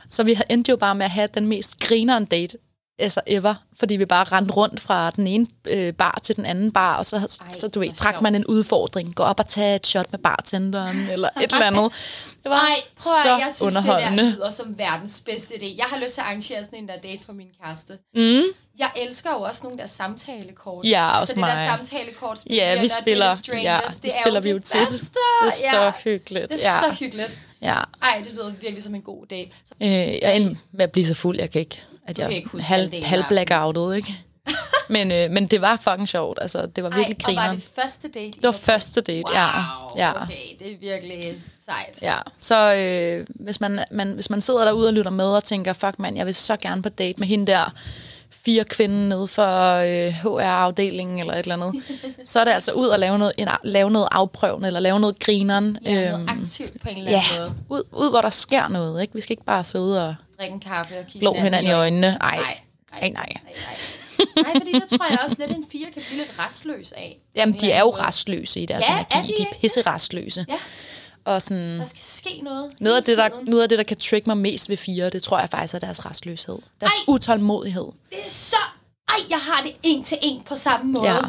Speaker 1: Så vi endte jo bare med at have den mest grineren date altså ever, fordi vi bare rendte rundt fra den ene øh, bar til den anden bar, og så, Ej, så du ved, trak man en udfordring, gå op og tage et shot med bartenderen, eller et eller andet. Det var
Speaker 2: Ej, prøv at,
Speaker 1: så
Speaker 2: jeg synes, det der
Speaker 1: underholdende.
Speaker 2: lyder som verdens bedste idé. Jeg har lyst til at arrangere sådan en der date for min kæreste.
Speaker 1: Mm.
Speaker 2: Jeg elsker jo også nogle der samtalekort.
Speaker 1: Ja,
Speaker 2: altså
Speaker 1: også
Speaker 2: det
Speaker 1: mig.
Speaker 2: der samtalekort.
Speaker 1: Ja, vi spiller, ja, det spiller vi jo til. Det er så
Speaker 2: ja.
Speaker 1: hyggeligt.
Speaker 2: Det er
Speaker 1: ja.
Speaker 2: så hyggeligt.
Speaker 1: ja.
Speaker 2: Ej, det lyder virkelig som en god date. Så,
Speaker 1: Øh, jeg endte med at blive så fuld, jeg kan ikke, at jeg
Speaker 2: ikke huske
Speaker 1: halv, halv blackoutet, ikke? men, øh, men det var fucking sjovt, altså det var virkelig
Speaker 2: Ej, og var det første date?
Speaker 1: Det var første date, ja.
Speaker 2: Wow,
Speaker 1: ja.
Speaker 2: okay, det er virkelig sejt.
Speaker 1: Ja, så øh, hvis, man, man, hvis man sidder derude og lytter med og tænker, fuck mand, jeg vil så gerne på date med hende der fire kvinden nede for øh, HR-afdelingen eller et eller andet, så er det altså ud og lave noget, en, lave noget afprøvende eller lave noget grineren.
Speaker 2: Ja, noget aktivt på en eller
Speaker 1: ja,
Speaker 2: anden måde.
Speaker 1: ud, ud, hvor der sker noget. Ikke? Vi skal ikke bare sidde og
Speaker 2: Drikke en kaffe og kigge
Speaker 1: glå hinanden i øjnene. Ej,
Speaker 2: Nej,
Speaker 1: nej, nej.
Speaker 2: Nej, nej. fordi der tror jeg også lidt, en fire kan blive lidt restløs af.
Speaker 1: Jamen, de er jo restløse i deres
Speaker 2: Ja,
Speaker 1: energi.
Speaker 2: er de
Speaker 1: de er pisse restløse.
Speaker 2: Ja.
Speaker 1: Og sådan,
Speaker 2: Der skal ske noget.
Speaker 1: noget, af det, der,
Speaker 2: tiden.
Speaker 1: noget af det, der kan trigge mig mest ved fire, det tror jeg faktisk er deres restløshed. Deres
Speaker 2: Ej!
Speaker 1: utålmodighed.
Speaker 2: Det er så... Ej, jeg har det en til en på samme måde.
Speaker 1: Ja.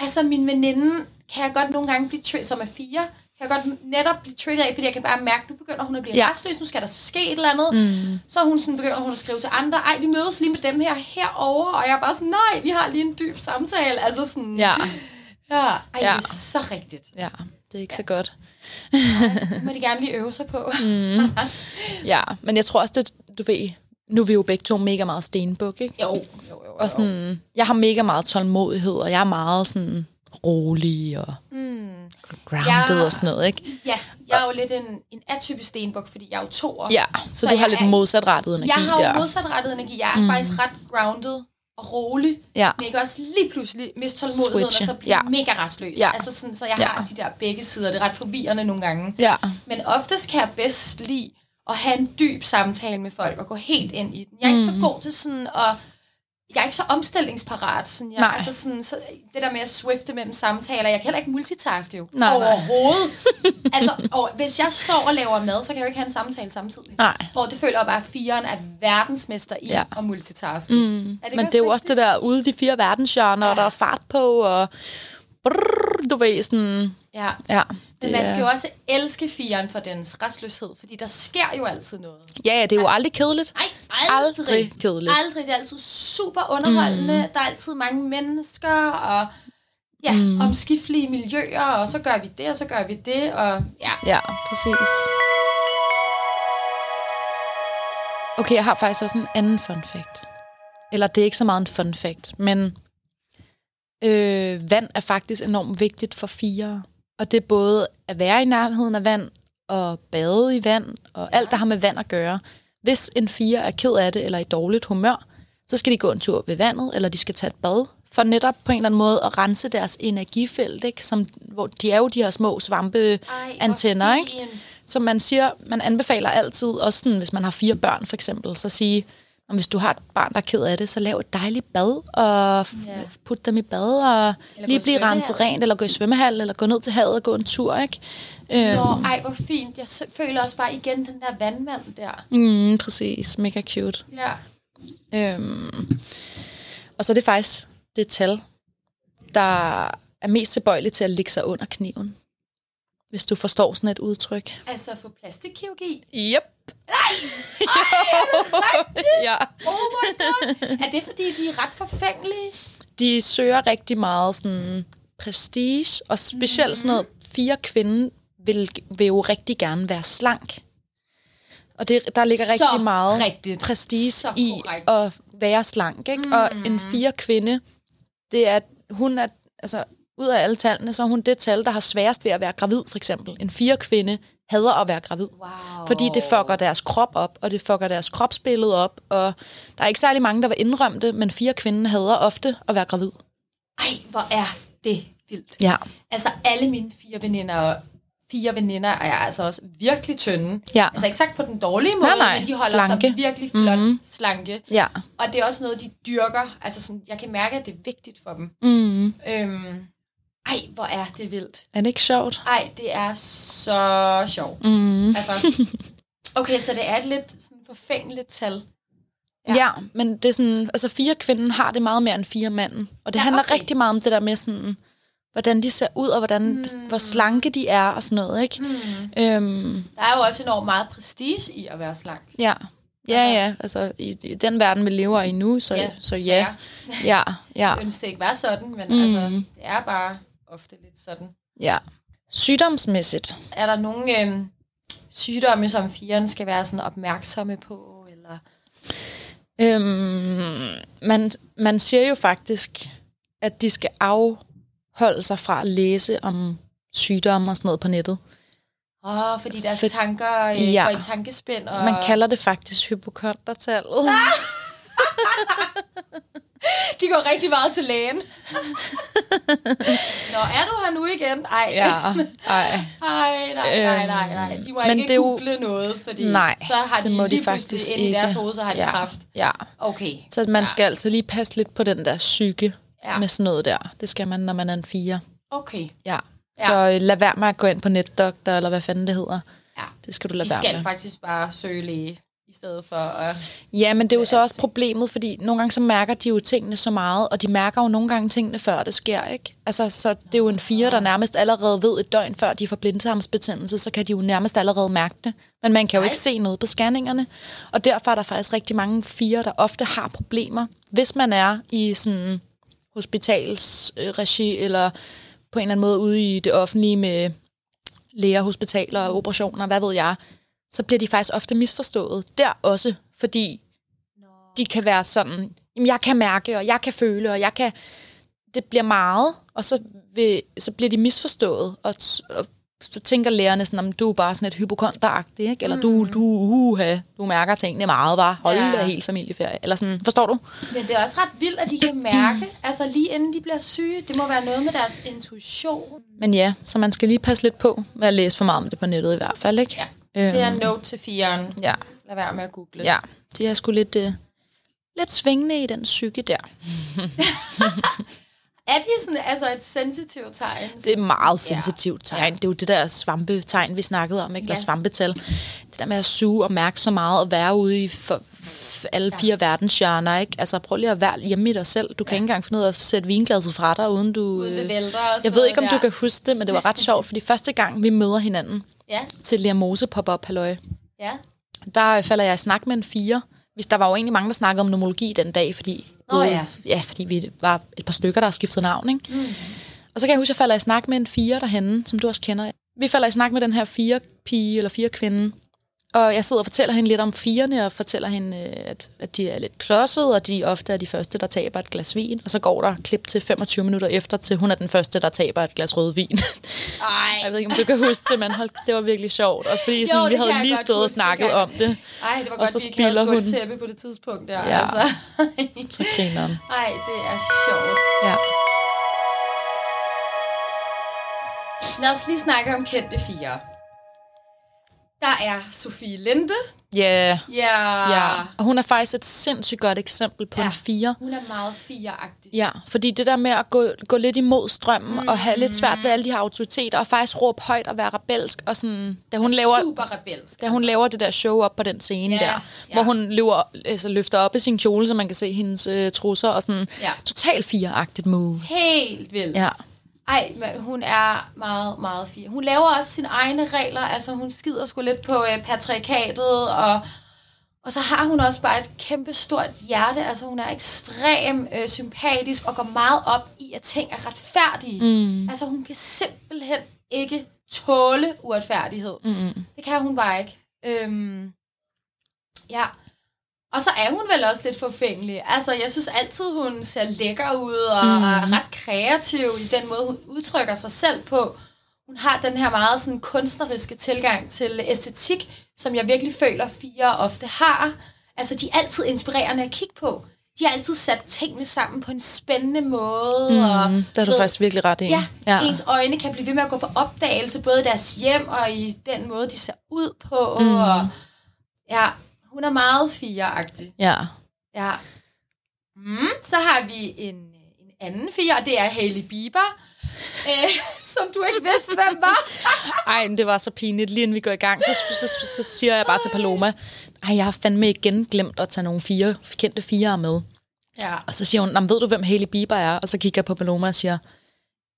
Speaker 2: Altså, min veninde kan jeg godt nogle gange blive trigget, som er fire, kan jeg godt netop blive trigget af, fordi jeg kan bare mærke, nu begynder hun at blive
Speaker 1: Ja.
Speaker 2: ja. restløs, nu skal der ske et eller andet. Mm. Så hun sådan, begynder hun at skrive til andre, ej, vi mødes lige med dem her herover og jeg er bare sådan, nej, vi har lige en dyb samtale. Altså sådan,
Speaker 1: Ja,
Speaker 2: ja ej,
Speaker 1: Ja.
Speaker 2: det er så rigtigt.
Speaker 1: ja, det er ikke så godt.
Speaker 2: Det må de gerne lige øve sig på. Mm.
Speaker 1: Ja, men jeg tror også, det, du ved, nu er vi jo begge to mega meget stenbuk, ikke?
Speaker 2: jo, jo, jo, jo.
Speaker 1: Og sådan, jeg har mega meget tålmodighed, og jeg er meget sådan rolig og mm. grounded
Speaker 2: Ja.
Speaker 1: og sådan noget, ikke?
Speaker 2: Ja, jeg er jo lidt en, en atypisk stenbuk, fordi jeg er jo toer.
Speaker 1: Ja, så,
Speaker 2: Så
Speaker 1: du har
Speaker 2: jeg
Speaker 1: lidt
Speaker 2: er-
Speaker 1: modsatrettet energi
Speaker 2: Jeg har jo
Speaker 1: der.
Speaker 2: modsatrettet energi. Jeg er mm. faktisk ret grounded og rolig.
Speaker 1: Ja.
Speaker 2: Men jeg kan også lige pludselig miste tålmodigheden, og så blive
Speaker 1: Ja.
Speaker 2: ja. mega restløs.
Speaker 1: Ja.
Speaker 2: Altså sådan, så jeg
Speaker 1: Ja.
Speaker 2: har de der begge sider. Det er ret forvirrende nogle gange.
Speaker 1: Ja,
Speaker 2: Men oftest kan jeg bedst lide at have en dyb samtale med folk og gå helt ind i den. Jeg er ikke
Speaker 1: Mm.
Speaker 2: så god til sådan at... Jeg er ikke så omstillingsparat. Sådan, jeg,
Speaker 1: Nej.
Speaker 2: Altså sådan, så det der med at swifte mellem samtaler. Jeg kan heller ikke multitaske jo.
Speaker 1: Nej, nej.
Speaker 2: Overhovedet. altså, og hvis jeg står og laver mad, så kan jeg jo ikke have en samtale samtidig.
Speaker 1: nej.
Speaker 2: Hvor det føler jeg bare, at firen er verdensmester i
Speaker 1: Ja.
Speaker 2: ja. at multitaske. Mm. Er
Speaker 1: Men det er jo også det der ude i de fire verdensgenrer, og der er fart på, og brrr, du ved, sådan...
Speaker 2: Ja.
Speaker 1: Ja,
Speaker 2: Men man skal jo også elske firen for dens restløshed, fordi der sker jo altid noget.
Speaker 1: Ja, ja, det er jo aldrig kedeligt.
Speaker 2: Nej, aldrig.
Speaker 1: Aldrig kedeligt.
Speaker 2: Aldrig. Det er altid super underholdende. Mm. Der er altid mange mennesker, og ja, mm. omskiftelige miljøer, og så gør vi det, og så gør vi det, og ja.
Speaker 1: Ja, præcis. Okay, jeg har faktisk også en anden fun fact. Eller det er ikke så meget en fun fact, men øh, vand er faktisk enormt vigtigt for fire. Og det er både at være i nærheden af vand, og bade i vand, og alt, der har med vand at gøre. Hvis en fire er ked af det, eller i dårligt humør, så skal de gå en tur ved vandet, eller de skal tage et bad, for netop på en eller anden måde at rense deres energifelt, ikke? Som, hvor de er jo de her små svampeantenner, ikke? Så man siger, man anbefaler altid, også sådan, hvis man har fire børn for eksempel, så sige, om hvis du har et barn, der er ked af det, så lav et dejligt bad, og
Speaker 2: Ja.
Speaker 1: put dem i bad, og
Speaker 2: gå
Speaker 1: lige blive renset rent, eller gå i svømmehal, eller gå ned til havet og gå en tur, ikke? Øhm,
Speaker 2: Nå, ej, hvor fint. Jeg føler også bare igen den der vandmand der.
Speaker 1: mm, præcis, mega cute.
Speaker 2: Ja.
Speaker 1: Øhm, og så er det faktisk det tal, der er mest tilbøjelig til at ligge sig under kniven. Hvis du forstår sådan et udtryk.
Speaker 2: Altså for plastikkirurgi.
Speaker 1: Yep. Ja.
Speaker 2: Oh my god. er det fordi, de er ret forfængelige?
Speaker 1: de søger rigtig meget sådan prestige, og specielt sådan noget fire kvinde vil, vil jo rigtig gerne være slank. Og det, der ligger
Speaker 2: Så
Speaker 1: rigtig meget
Speaker 2: rigtigt.
Speaker 1: prestige
Speaker 2: Så
Speaker 1: i
Speaker 2: korrekt.
Speaker 1: at være slank. Ikke? Mm. Og en fire kvinde, det er, hun er, altså ud af alle tallene, så er hun det tal, der har sværest ved at være gravid, for eksempel. En fire kvinde hader at være gravid.
Speaker 2: Wow.
Speaker 1: Fordi det fucker deres krop op, og det fucker deres kropsbillede op, og der er ikke særlig mange, der vil indrømme det, men fire kvinder hader ofte at være gravid.
Speaker 2: Ej, hvor er det vildt.
Speaker 1: Ja.
Speaker 2: Altså, alle mine fire veninder, fire veninder er altså også virkelig tynde.
Speaker 1: Ja.
Speaker 2: Altså ikke sagt på den dårlige måde,
Speaker 1: Nej, nej.
Speaker 2: men de holder
Speaker 1: Slanke.
Speaker 2: sig virkelig flot mm-hmm. slanke.
Speaker 1: Ja.
Speaker 2: Og det er også noget, de dyrker. Altså sådan, jeg kan mærke, at det er vigtigt for dem.
Speaker 1: Mm.
Speaker 2: Øhm, ej, hvor er det vildt.
Speaker 1: Er det ikke sjovt?
Speaker 2: Ej, det er så sjovt.
Speaker 1: Mm.
Speaker 2: Altså, okay, så det er et lidt sådan forfængeligt tal.
Speaker 1: Ja. ja, men det er sådan, altså fire kvinden har det meget mere end fire manden. Og det
Speaker 2: Ja,
Speaker 1: handler
Speaker 2: okay.
Speaker 1: rigtig meget om det der med sådan, hvordan de ser ud, og hvordan, mm. hvor slanke de er, og sådan noget, ikke?
Speaker 2: Mm.
Speaker 1: Øhm,
Speaker 2: Der er jo også enormt meget prestige i at være slank.
Speaker 1: ja. Ja,
Speaker 2: Altså-
Speaker 1: ja, altså i, i den verden, vi lever i nu, så ja, så ja. Ja, ja,
Speaker 2: Jeg ønsker det ikke være sådan, men mm. altså, det er bare ofte lidt sådan.
Speaker 1: ja. Sygdomsmæssigt.
Speaker 2: Er der nogle øhm, sygdomme, som firen skal være sådan opmærksomme på? Eller?
Speaker 1: Øhm, man, man siger jo faktisk, at de skal afholde sig fra at læse om sygdomme og sådan noget på nettet.
Speaker 2: Åh, oh, fordi deres
Speaker 1: For-
Speaker 2: tanker øh,
Speaker 1: Ja.
Speaker 2: går i tankespænd. Og...
Speaker 1: Man kalder det faktisk hypokontertallet.
Speaker 2: De går rigtig meget til lægen. Nå, er du her nu igen? Ej,
Speaker 1: Ja, ej.
Speaker 2: Ej, nej, nej, nej, nej. De må
Speaker 1: Øhm, men
Speaker 2: ikke
Speaker 1: det er jo-
Speaker 2: google noget, fordi
Speaker 1: Nej,
Speaker 2: så har de,
Speaker 1: det må de
Speaker 2: lige
Speaker 1: faktisk
Speaker 2: pludselig ind i deres hoved, så har de
Speaker 1: ja,
Speaker 2: kraft.
Speaker 1: Ja,
Speaker 2: Okay.
Speaker 1: så man
Speaker 2: Ja.
Speaker 1: skal altså lige passe lidt på den der psyke
Speaker 2: Ja.
Speaker 1: med sådan noget der. Det skal man, når man er en fire.
Speaker 2: Okay.
Speaker 1: Ja.
Speaker 2: Ja.
Speaker 1: Så øh, lad være med at gå ind på netdoktor, eller hvad fanden det hedder.
Speaker 2: Ja.
Speaker 1: Det skal du lade
Speaker 2: De
Speaker 1: være
Speaker 2: skal
Speaker 1: med.
Speaker 2: faktisk bare søge læge, i stedet for at...
Speaker 1: Ja, men det er jo så også problemet, fordi nogle gange så mærker de jo tingene så meget, og de mærker jo nogle gange tingene, før det sker, ikke? Altså, så det er jo en fire, der nærmest allerede ved et døgn, før de får blindtarmsbetændelse, så kan de jo nærmest allerede mærke det. Men man kan jo
Speaker 2: Nej.
Speaker 1: ikke se noget på scanningerne, og derfor er der faktisk rigtig mange fire, der ofte har problemer. Hvis man er i sådan hospitalsregi, eller på en eller anden måde ude i det offentlige med læger, hospitaler og operationer, hvad ved jeg, så bliver de faktisk ofte misforstået. Der også, fordi de kan være sådan, jamen jeg kan mærke, og jeg kan føle, og jeg kan... Det bliver meget, og så, vil, så bliver de misforstået, og, og så tænker lærerne sådan, om du er bare sådan et hypokonteragtigt, ikke? Eller du, du, uha, du mærker tingene meget, var hold
Speaker 2: ja.
Speaker 1: da helt familieferie. Eller sådan, forstår du?
Speaker 2: Men det er også ret vildt, at de kan mærke, altså lige inden de bliver syge, det må være noget med deres intuition.
Speaker 1: Men ja, så man skal lige passe lidt på med at læse for meget om det på nettet i hvert fald, ikke?
Speaker 2: Ja.
Speaker 1: Øhm,
Speaker 2: Det er en note til firen.
Speaker 1: ja,
Speaker 2: Lad være med at google.
Speaker 1: ja. De er sgu lidt, øh, lidt svingende i den psyke der.
Speaker 2: Er de sådan, altså et sensitivt tegn?
Speaker 1: Det er meget sensitivt tegn.
Speaker 2: Ja.
Speaker 1: Det er jo det der svampetegn, vi snakkede om, ikke? Eller
Speaker 2: Yes.
Speaker 1: svampetal. Det der med at suge og mærke så meget og være ude i for, alle fire verdenshjørner, ikke? Altså prøv lige at være hjemme i dig selv. Du kan ikke engang finde ud af at sætte vinglasset fra dig, uden du...
Speaker 2: Uden det
Speaker 1: øh,
Speaker 2: vælter og
Speaker 1: Jeg ved ikke, om
Speaker 2: noget
Speaker 1: du
Speaker 2: der.
Speaker 1: kan huske det, men det var ret sjovt, fordi første gang, vi møder hinanden
Speaker 2: Ja,
Speaker 1: til Lermose pop-up halløj,
Speaker 2: ja.
Speaker 1: der falder jeg i snak med en fire. Hvis der var jo egentlig mange, der snakkede om nomologi den dag, fordi,
Speaker 2: Nå ja.
Speaker 1: ja, fordi vi var et par stykker, der har skiftet navn. Ikke? Mm. Og så kan jeg huske, at jeg falder i snak med en fire derhenne, som du også kender. Vi falder i snak med den her fire pige eller fire kvinde. Og jeg sidder og fortæller hende lidt om firene, og fortæller hende, øh, at, at de er lidt klodsede, og de ofte er de første, der taber et glas vin. Og så går der klip til 25 minutter efter, til hun er den første, der taber et glas rødvin.
Speaker 2: Ej,
Speaker 1: jeg ved ikke, om du kan huske det, men hold, det var virkelig sjovt. Også fordi sådan,
Speaker 2: Jo,
Speaker 1: vi
Speaker 2: det kan
Speaker 1: havde lige stået og snakket
Speaker 2: det
Speaker 1: om det.
Speaker 2: Ej, det var
Speaker 1: Og
Speaker 2: godt,
Speaker 1: så
Speaker 2: vi ikke havde
Speaker 1: hun.
Speaker 2: gulvtæppe på det tidspunkt der.
Speaker 1: Ja.
Speaker 2: Altså.
Speaker 1: Så griner hun.
Speaker 2: Ej, det er sjovt.
Speaker 1: Ja.
Speaker 2: Lad os lige snakke om kendte fire. Der er Sofie Linde.
Speaker 1: Ja,
Speaker 2: Ja.
Speaker 1: ja. Og hun er faktisk et sindssygt godt eksempel på
Speaker 2: Ja.
Speaker 1: en fire.
Speaker 2: Hun er meget fireagtig.
Speaker 1: Ja, fordi det der med at gå, gå lidt imod strømmen mm. og have lidt svært ved alle de her autoriteter og faktisk råbe højt og være rebelsk og sådan, da hun laver
Speaker 2: Super rebelsk.
Speaker 1: da hun laver det der show op på den scene
Speaker 2: Ja,
Speaker 1: der,
Speaker 2: ja.
Speaker 1: hvor hun løber, altså, løfter op i sin kjole, så man kan se hendes øh, trusser og sådan
Speaker 2: Ja.
Speaker 1: total fireagtigt move.
Speaker 2: Helt vildt.
Speaker 1: Ja.
Speaker 2: Ej, men hun er meget, meget fin. Hun laver også sine egne regler. Altså, hun skider sgu lidt på øh, patriarkatet, og, og så har hun også bare et kæmpe stort hjerte. Altså, hun er ekstrem øh, sympatisk og går meget op i, at ting er retfærdige. Mm. Altså, hun kan simpelthen ikke tåle uretfærdighed. Mm-hmm. Det kan hun bare ikke. Øhm, ja. Og så er hun vel også lidt forfængelig. Altså, jeg synes altid, hun ser lækker ud og mm. er ret kreativ i den måde, hun udtrykker sig selv på. Hun har den her meget sådan kunstneriske tilgang til æstetik, som jeg virkelig føler, fire ofte har. Altså, de er altid inspirerende at kigge på. De har altid sat tingene sammen på en spændende måde. Mm, og,
Speaker 1: det har du
Speaker 2: ved,
Speaker 1: faktisk virkelig ret i.
Speaker 2: Ja, ja, ens øjne kan blive ved med at gå på opdagelse, både i deres hjem og i den måde, de ser ud på. Mm. Og, ja, hun er meget fireagtig.
Speaker 1: Ja.
Speaker 2: Ja. Mm, så har vi en, en anden fire, og det er Hailey Bieber, øh, som du ikke vidste, hvem var.
Speaker 1: Ej, men det var så pinligt. Lige inden vi går i gang, så, så, så, så siger jeg bare til Paloma, ej, jeg har fandme igen glemt at tage nogle fire, kendte fire med.
Speaker 2: Ja.
Speaker 1: Og så siger hun, ved du, hvem Hailey Bieber er? Og så kigger jeg på Paloma og siger,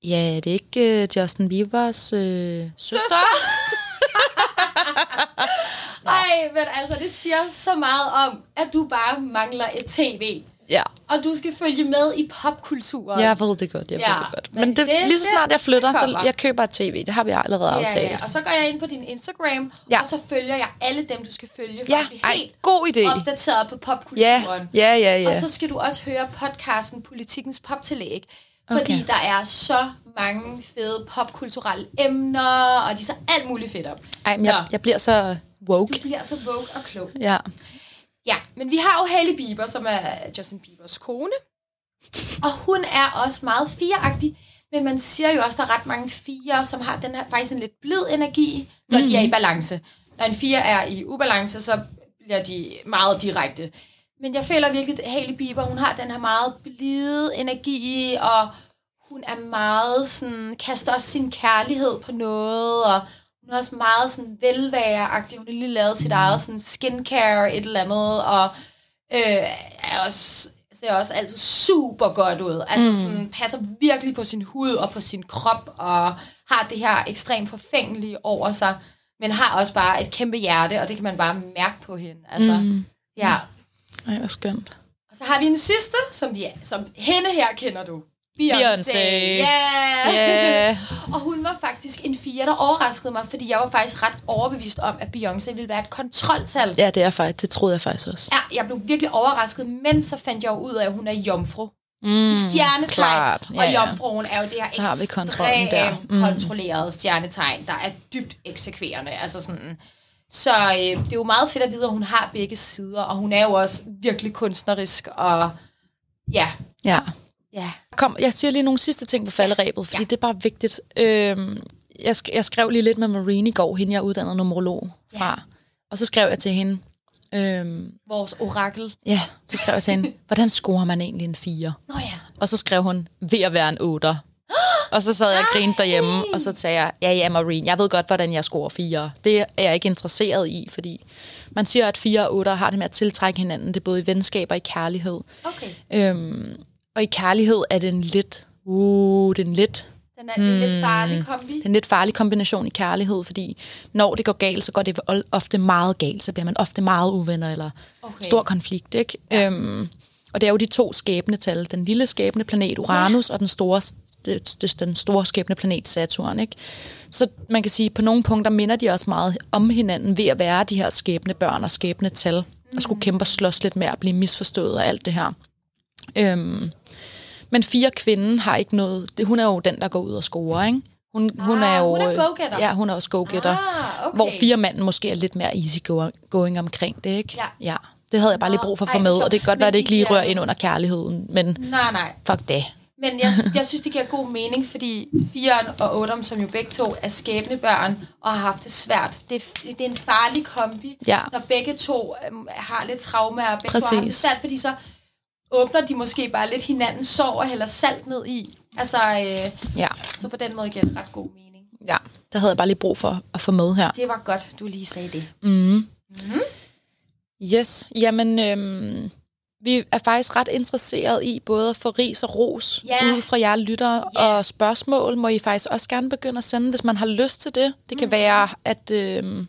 Speaker 1: ja, det er ikke uh, Justin Biebers uh, søster. søster.
Speaker 2: Ej, men altså, det siger så meget om, at du bare mangler et tv.
Speaker 1: Ja.
Speaker 2: Og du skal følge med i popkulturen.
Speaker 1: Jeg ved det godt, jeg ja, ved det godt. Men, men det, det, lige så snart jeg flytter, så jeg køber et tv. Det har vi allerede ja, aftalt. Ja.
Speaker 2: Og så går jeg ind på din Instagram, ja. og så følger jeg alle dem, du skal følge, for
Speaker 1: ja.
Speaker 2: at blive helt
Speaker 1: Ej, god idé.
Speaker 2: opdateret på popkulturen.
Speaker 1: Ja. ja, ja, ja.
Speaker 2: Og så skal du også høre podcasten Politikens Poptillæg. Fordi okay. der er så mange fede popkulturelle emner, og de så alt muligt fedt op.
Speaker 1: Ej, men jeg, jeg bliver så woke.
Speaker 2: Du bliver så woke og klog.
Speaker 1: Ja.
Speaker 2: Ja, men vi har jo Hailey Bieber, som er Justin Biebers kone. Og hun er også meget fireagtig, men man siger jo også, at der er ret mange fire, som har den her faktisk en lidt blid energi, når mm. de er i balance. Når en fire er i ubalance, så bliver de meget direkte. Men jeg føler virkelig, at Hailey Bieber, hun har den her meget blide energi, og hun er meget sådan, kaster også sin kærlighed på noget, og hun er også meget sådan velværeagtig. Hun har lige lavet sit eget sådan skincare, et eller andet, og øh, er også, ser også altid super godt ud. Altså mm. sådan, passer virkelig på sin hud og på sin krop, og har det her ekstremt forfængelige over sig, men har også bare et kæmpe hjerte, og det kan man bare mærke på hende. Altså, mm. ja.
Speaker 1: Ej, hvor skønt.
Speaker 2: Og så har vi en sidste, som, vi, som hende her kender du.
Speaker 1: Beyoncé.
Speaker 2: Yeah.
Speaker 1: yeah.
Speaker 2: og hun var faktisk en fire, der overraskede mig, fordi jeg var faktisk ret overbevist om, at Beyoncé ville være et kontroltal.
Speaker 1: Ja, det er faktisk. Det troede jeg faktisk også.
Speaker 2: Ja, jeg blev virkelig overrasket, men så fandt jeg jo ud af, at hun er jomfru.
Speaker 1: Mm,
Speaker 2: I stjernetegn.
Speaker 1: Ja,
Speaker 2: og jomfruen er jo det her
Speaker 1: Så har vi kontrollen der. Mm.
Speaker 2: kontrollerede stjernetegn, der er dybt eksekverende. Altså sådan... Så øh, det er jo meget fedt at vide, at hun har begge sider, og hun er jo også virkelig kunstnerisk, og ja,
Speaker 1: Ja.
Speaker 2: Ja.
Speaker 1: Kom, jeg siger lige nogle sidste ting på falderæbet, fordi
Speaker 2: Ja.
Speaker 1: det er bare vigtigt. Øhm, jeg, sk- jeg skrev lige lidt med Marine i går, hende jeg er uddannet numerolog fra.
Speaker 2: Ja.
Speaker 1: Og så skrev jeg til hende, øhm,
Speaker 2: Vores orakel.
Speaker 1: ja, så skrev jeg til hende, hvordan scorer man egentlig en 4?
Speaker 2: Nå ja.
Speaker 1: Og så skrev hun, ved at være en 8. Og så sad jeg og grinede derhjemme, og så sagde jeg, ja, ja, Marine, jeg ved godt, hvordan jeg scorer 4. Det er jeg ikke interesseret i, fordi man siger, at 4 og 8 har det med at tiltrække hinanden. Det er både i venskab og i kærlighed.
Speaker 2: Okay.
Speaker 1: Øhm, og i kærlighed er det en lidt, uh, det er en lidt,
Speaker 2: Den er, det er lidt farlig kombi.
Speaker 1: det er en lidt farlig kombination i kærlighed, fordi når det går galt, så går det ofte meget galt, så bliver man ofte meget uvenner, eller
Speaker 2: Okay.
Speaker 1: stor konflikt, ikke? Ja. Øhm, og det er jo de to skæbnetal, den lille skæbneplanet Uranus, ja. og den store, det, det, den store skæbneplanet Saturn, ikke? Så man kan sige, på nogle punkter minder de også meget om hinanden ved at være de her skæbnebørn og skæbnetal, og skulle kæmpe og slås lidt med at blive misforstået og alt det her. Øhm, men fire kvinden har ikke noget... Hun er jo den, der går ud og scorer, ikke? Hun, hun
Speaker 2: Ah,
Speaker 1: er jo...
Speaker 2: hun er go-getter.
Speaker 1: Ja, hun er også go-getter.
Speaker 2: Ah, okay.
Speaker 1: Hvor fire manden måske er lidt mere easy going omkring det, ikke?
Speaker 2: Ja.
Speaker 1: ja. Det havde jeg bare lige
Speaker 2: Nå,
Speaker 1: brug for at få med, og det kan godt
Speaker 2: Men
Speaker 1: være, at det ikke lige rører ind under kærligheden, men
Speaker 2: Nej, nej.
Speaker 1: fuck det.
Speaker 2: Men jeg, jeg synes, det giver god mening, fordi 4'eren og 8'eren, som jo begge to er skæbnebørn og har haft det svært, det, er- det er en farlig kombi,
Speaker 1: Ja.
Speaker 2: når begge to øhm, har lidt traume, og begge to har haft det
Speaker 1: Præcis.
Speaker 2: svært, fordi så åbner de måske bare lidt hinandens sår og hælder salt ned i. Altså, øh,
Speaker 1: Ja.
Speaker 2: så på den måde giver det ret god mening.
Speaker 1: ja, det havde jeg bare lige brug for at få med her.
Speaker 2: Det var godt, du lige sagde det.
Speaker 1: Yes, jamen... Øhm, vi er faktisk ret interesseret i både at få ris og ros
Speaker 2: Ja.
Speaker 1: ud fra jer lyttere,
Speaker 2: Ja.
Speaker 1: og spørgsmål må I faktisk også gerne begynde at sende, hvis man har lyst til det. Det
Speaker 2: Mm.
Speaker 1: kan være, at... Øhm,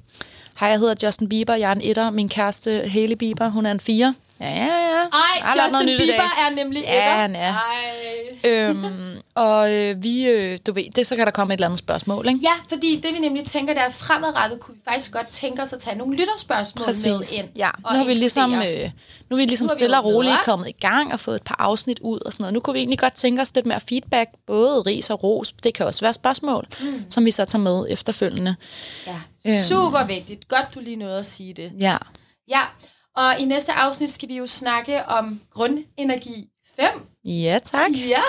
Speaker 1: Hej, jeg hedder Justin Bieber, jeg er en etter. Min kæreste Hailey Bieber, hun er en fire. Ja, ja, ja.
Speaker 2: Ej,
Speaker 1: noget
Speaker 2: Justin
Speaker 1: i dag.
Speaker 2: Bieber er nemlig
Speaker 1: Ja,
Speaker 2: etter.
Speaker 1: han er.
Speaker 2: Ej.
Speaker 1: øhm, og øh, vi, øh, du ved, det, så kan der komme et eller andet spørgsmål, ikke?
Speaker 2: Ja, fordi det vi nemlig tænker, der er fremadrettet, kunne vi faktisk godt tænke os at tage nogle lytterspørgsmål med ind.
Speaker 1: Ja, nu har vi ligesom, øh, nu er vi ligesom
Speaker 2: Nu er vi
Speaker 1: stille og roligt kommet i gang og fået et par afsnit ud og sådan noget. Nu kunne vi egentlig godt tænke os lidt mere feedback, både ris og ros. Det kan også være spørgsmål, mm. som vi så tager med efterfølgende.
Speaker 2: Ja, super vigtigt. Godt, du lige nåede at sige det.
Speaker 1: Ja,
Speaker 2: Ja, og i næste afsnit skal vi jo snakke om grundenergi 5.
Speaker 1: ja tak.
Speaker 2: Ja.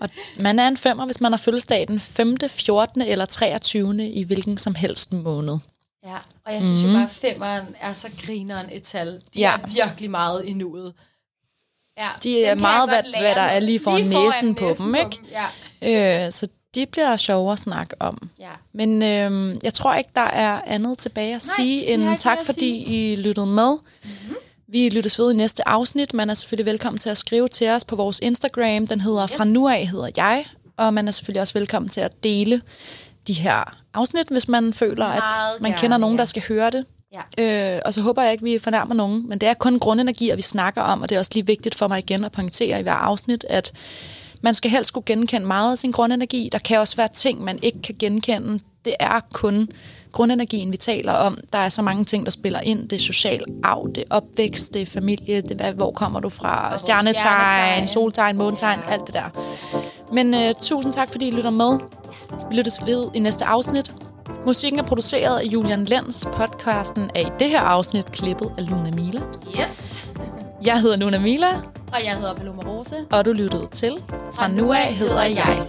Speaker 1: Og man er en femmer, hvis man har fødselsdag den 5., 14. eller 23. i hvilken som helst måned.
Speaker 2: Ja, og jeg synes mm-hmm. jo bare, at femmeren er så grineren et tal. De
Speaker 1: Ja.
Speaker 2: er virkelig meget i nuet. Ja,
Speaker 1: De er
Speaker 2: dem
Speaker 1: meget, hvad- hvad der er lige foran næsen på dem, ikke?
Speaker 2: Ja,
Speaker 1: Øh, så det bliver sjovere at snakke om.
Speaker 2: ja.
Speaker 1: Men øh, jeg tror ikke, der er andet tilbage at
Speaker 2: Nej,
Speaker 1: sige end tak,
Speaker 2: at
Speaker 1: fordi I lyttede med. Mm-hmm. Vi lyttes ved i næste afsnit. Man er selvfølgelig velkommen til at skrive til os på vores Instagram. Den hedder yes. Fra nu af hedder jeg. Og man er selvfølgelig også velkommen til at dele de her afsnit, hvis man føler, at
Speaker 2: Meget
Speaker 1: man
Speaker 2: gerne,
Speaker 1: kender nogen,
Speaker 2: ja.
Speaker 1: der skal høre det.
Speaker 2: Ja.
Speaker 1: Øh, og så håber jeg ikke, vi fornærmer nogen, men det er kun grundenergi, vi snakker om, og det er også lige vigtigt for mig igen at pointere i hver afsnit, at man skal helst kunne genkende meget af sin grundenergi. Der kan også være ting, man ikke kan genkende. Det er kun grundenergien, vi taler om. Der er så mange ting, der spiller ind. Det er social arv, det er opvækst, det er familie, det er, hvor kommer du fra, stjernetegn,
Speaker 2: stjernetegn.
Speaker 1: soltegn, månetegn, alt det der. Men øh, tusind tak, fordi I lytter med. Vi lyttes ved i næste afsnit. Musikken er produceret af Julian Lenz. Podcasten er i det her afsnit klippet af Luna Mila.
Speaker 2: Yes.
Speaker 1: Jeg hedder Luna Mila,
Speaker 2: Og jeg hedder Paloma Rose.
Speaker 1: og du lyttede til Fra nu af hedder jeg.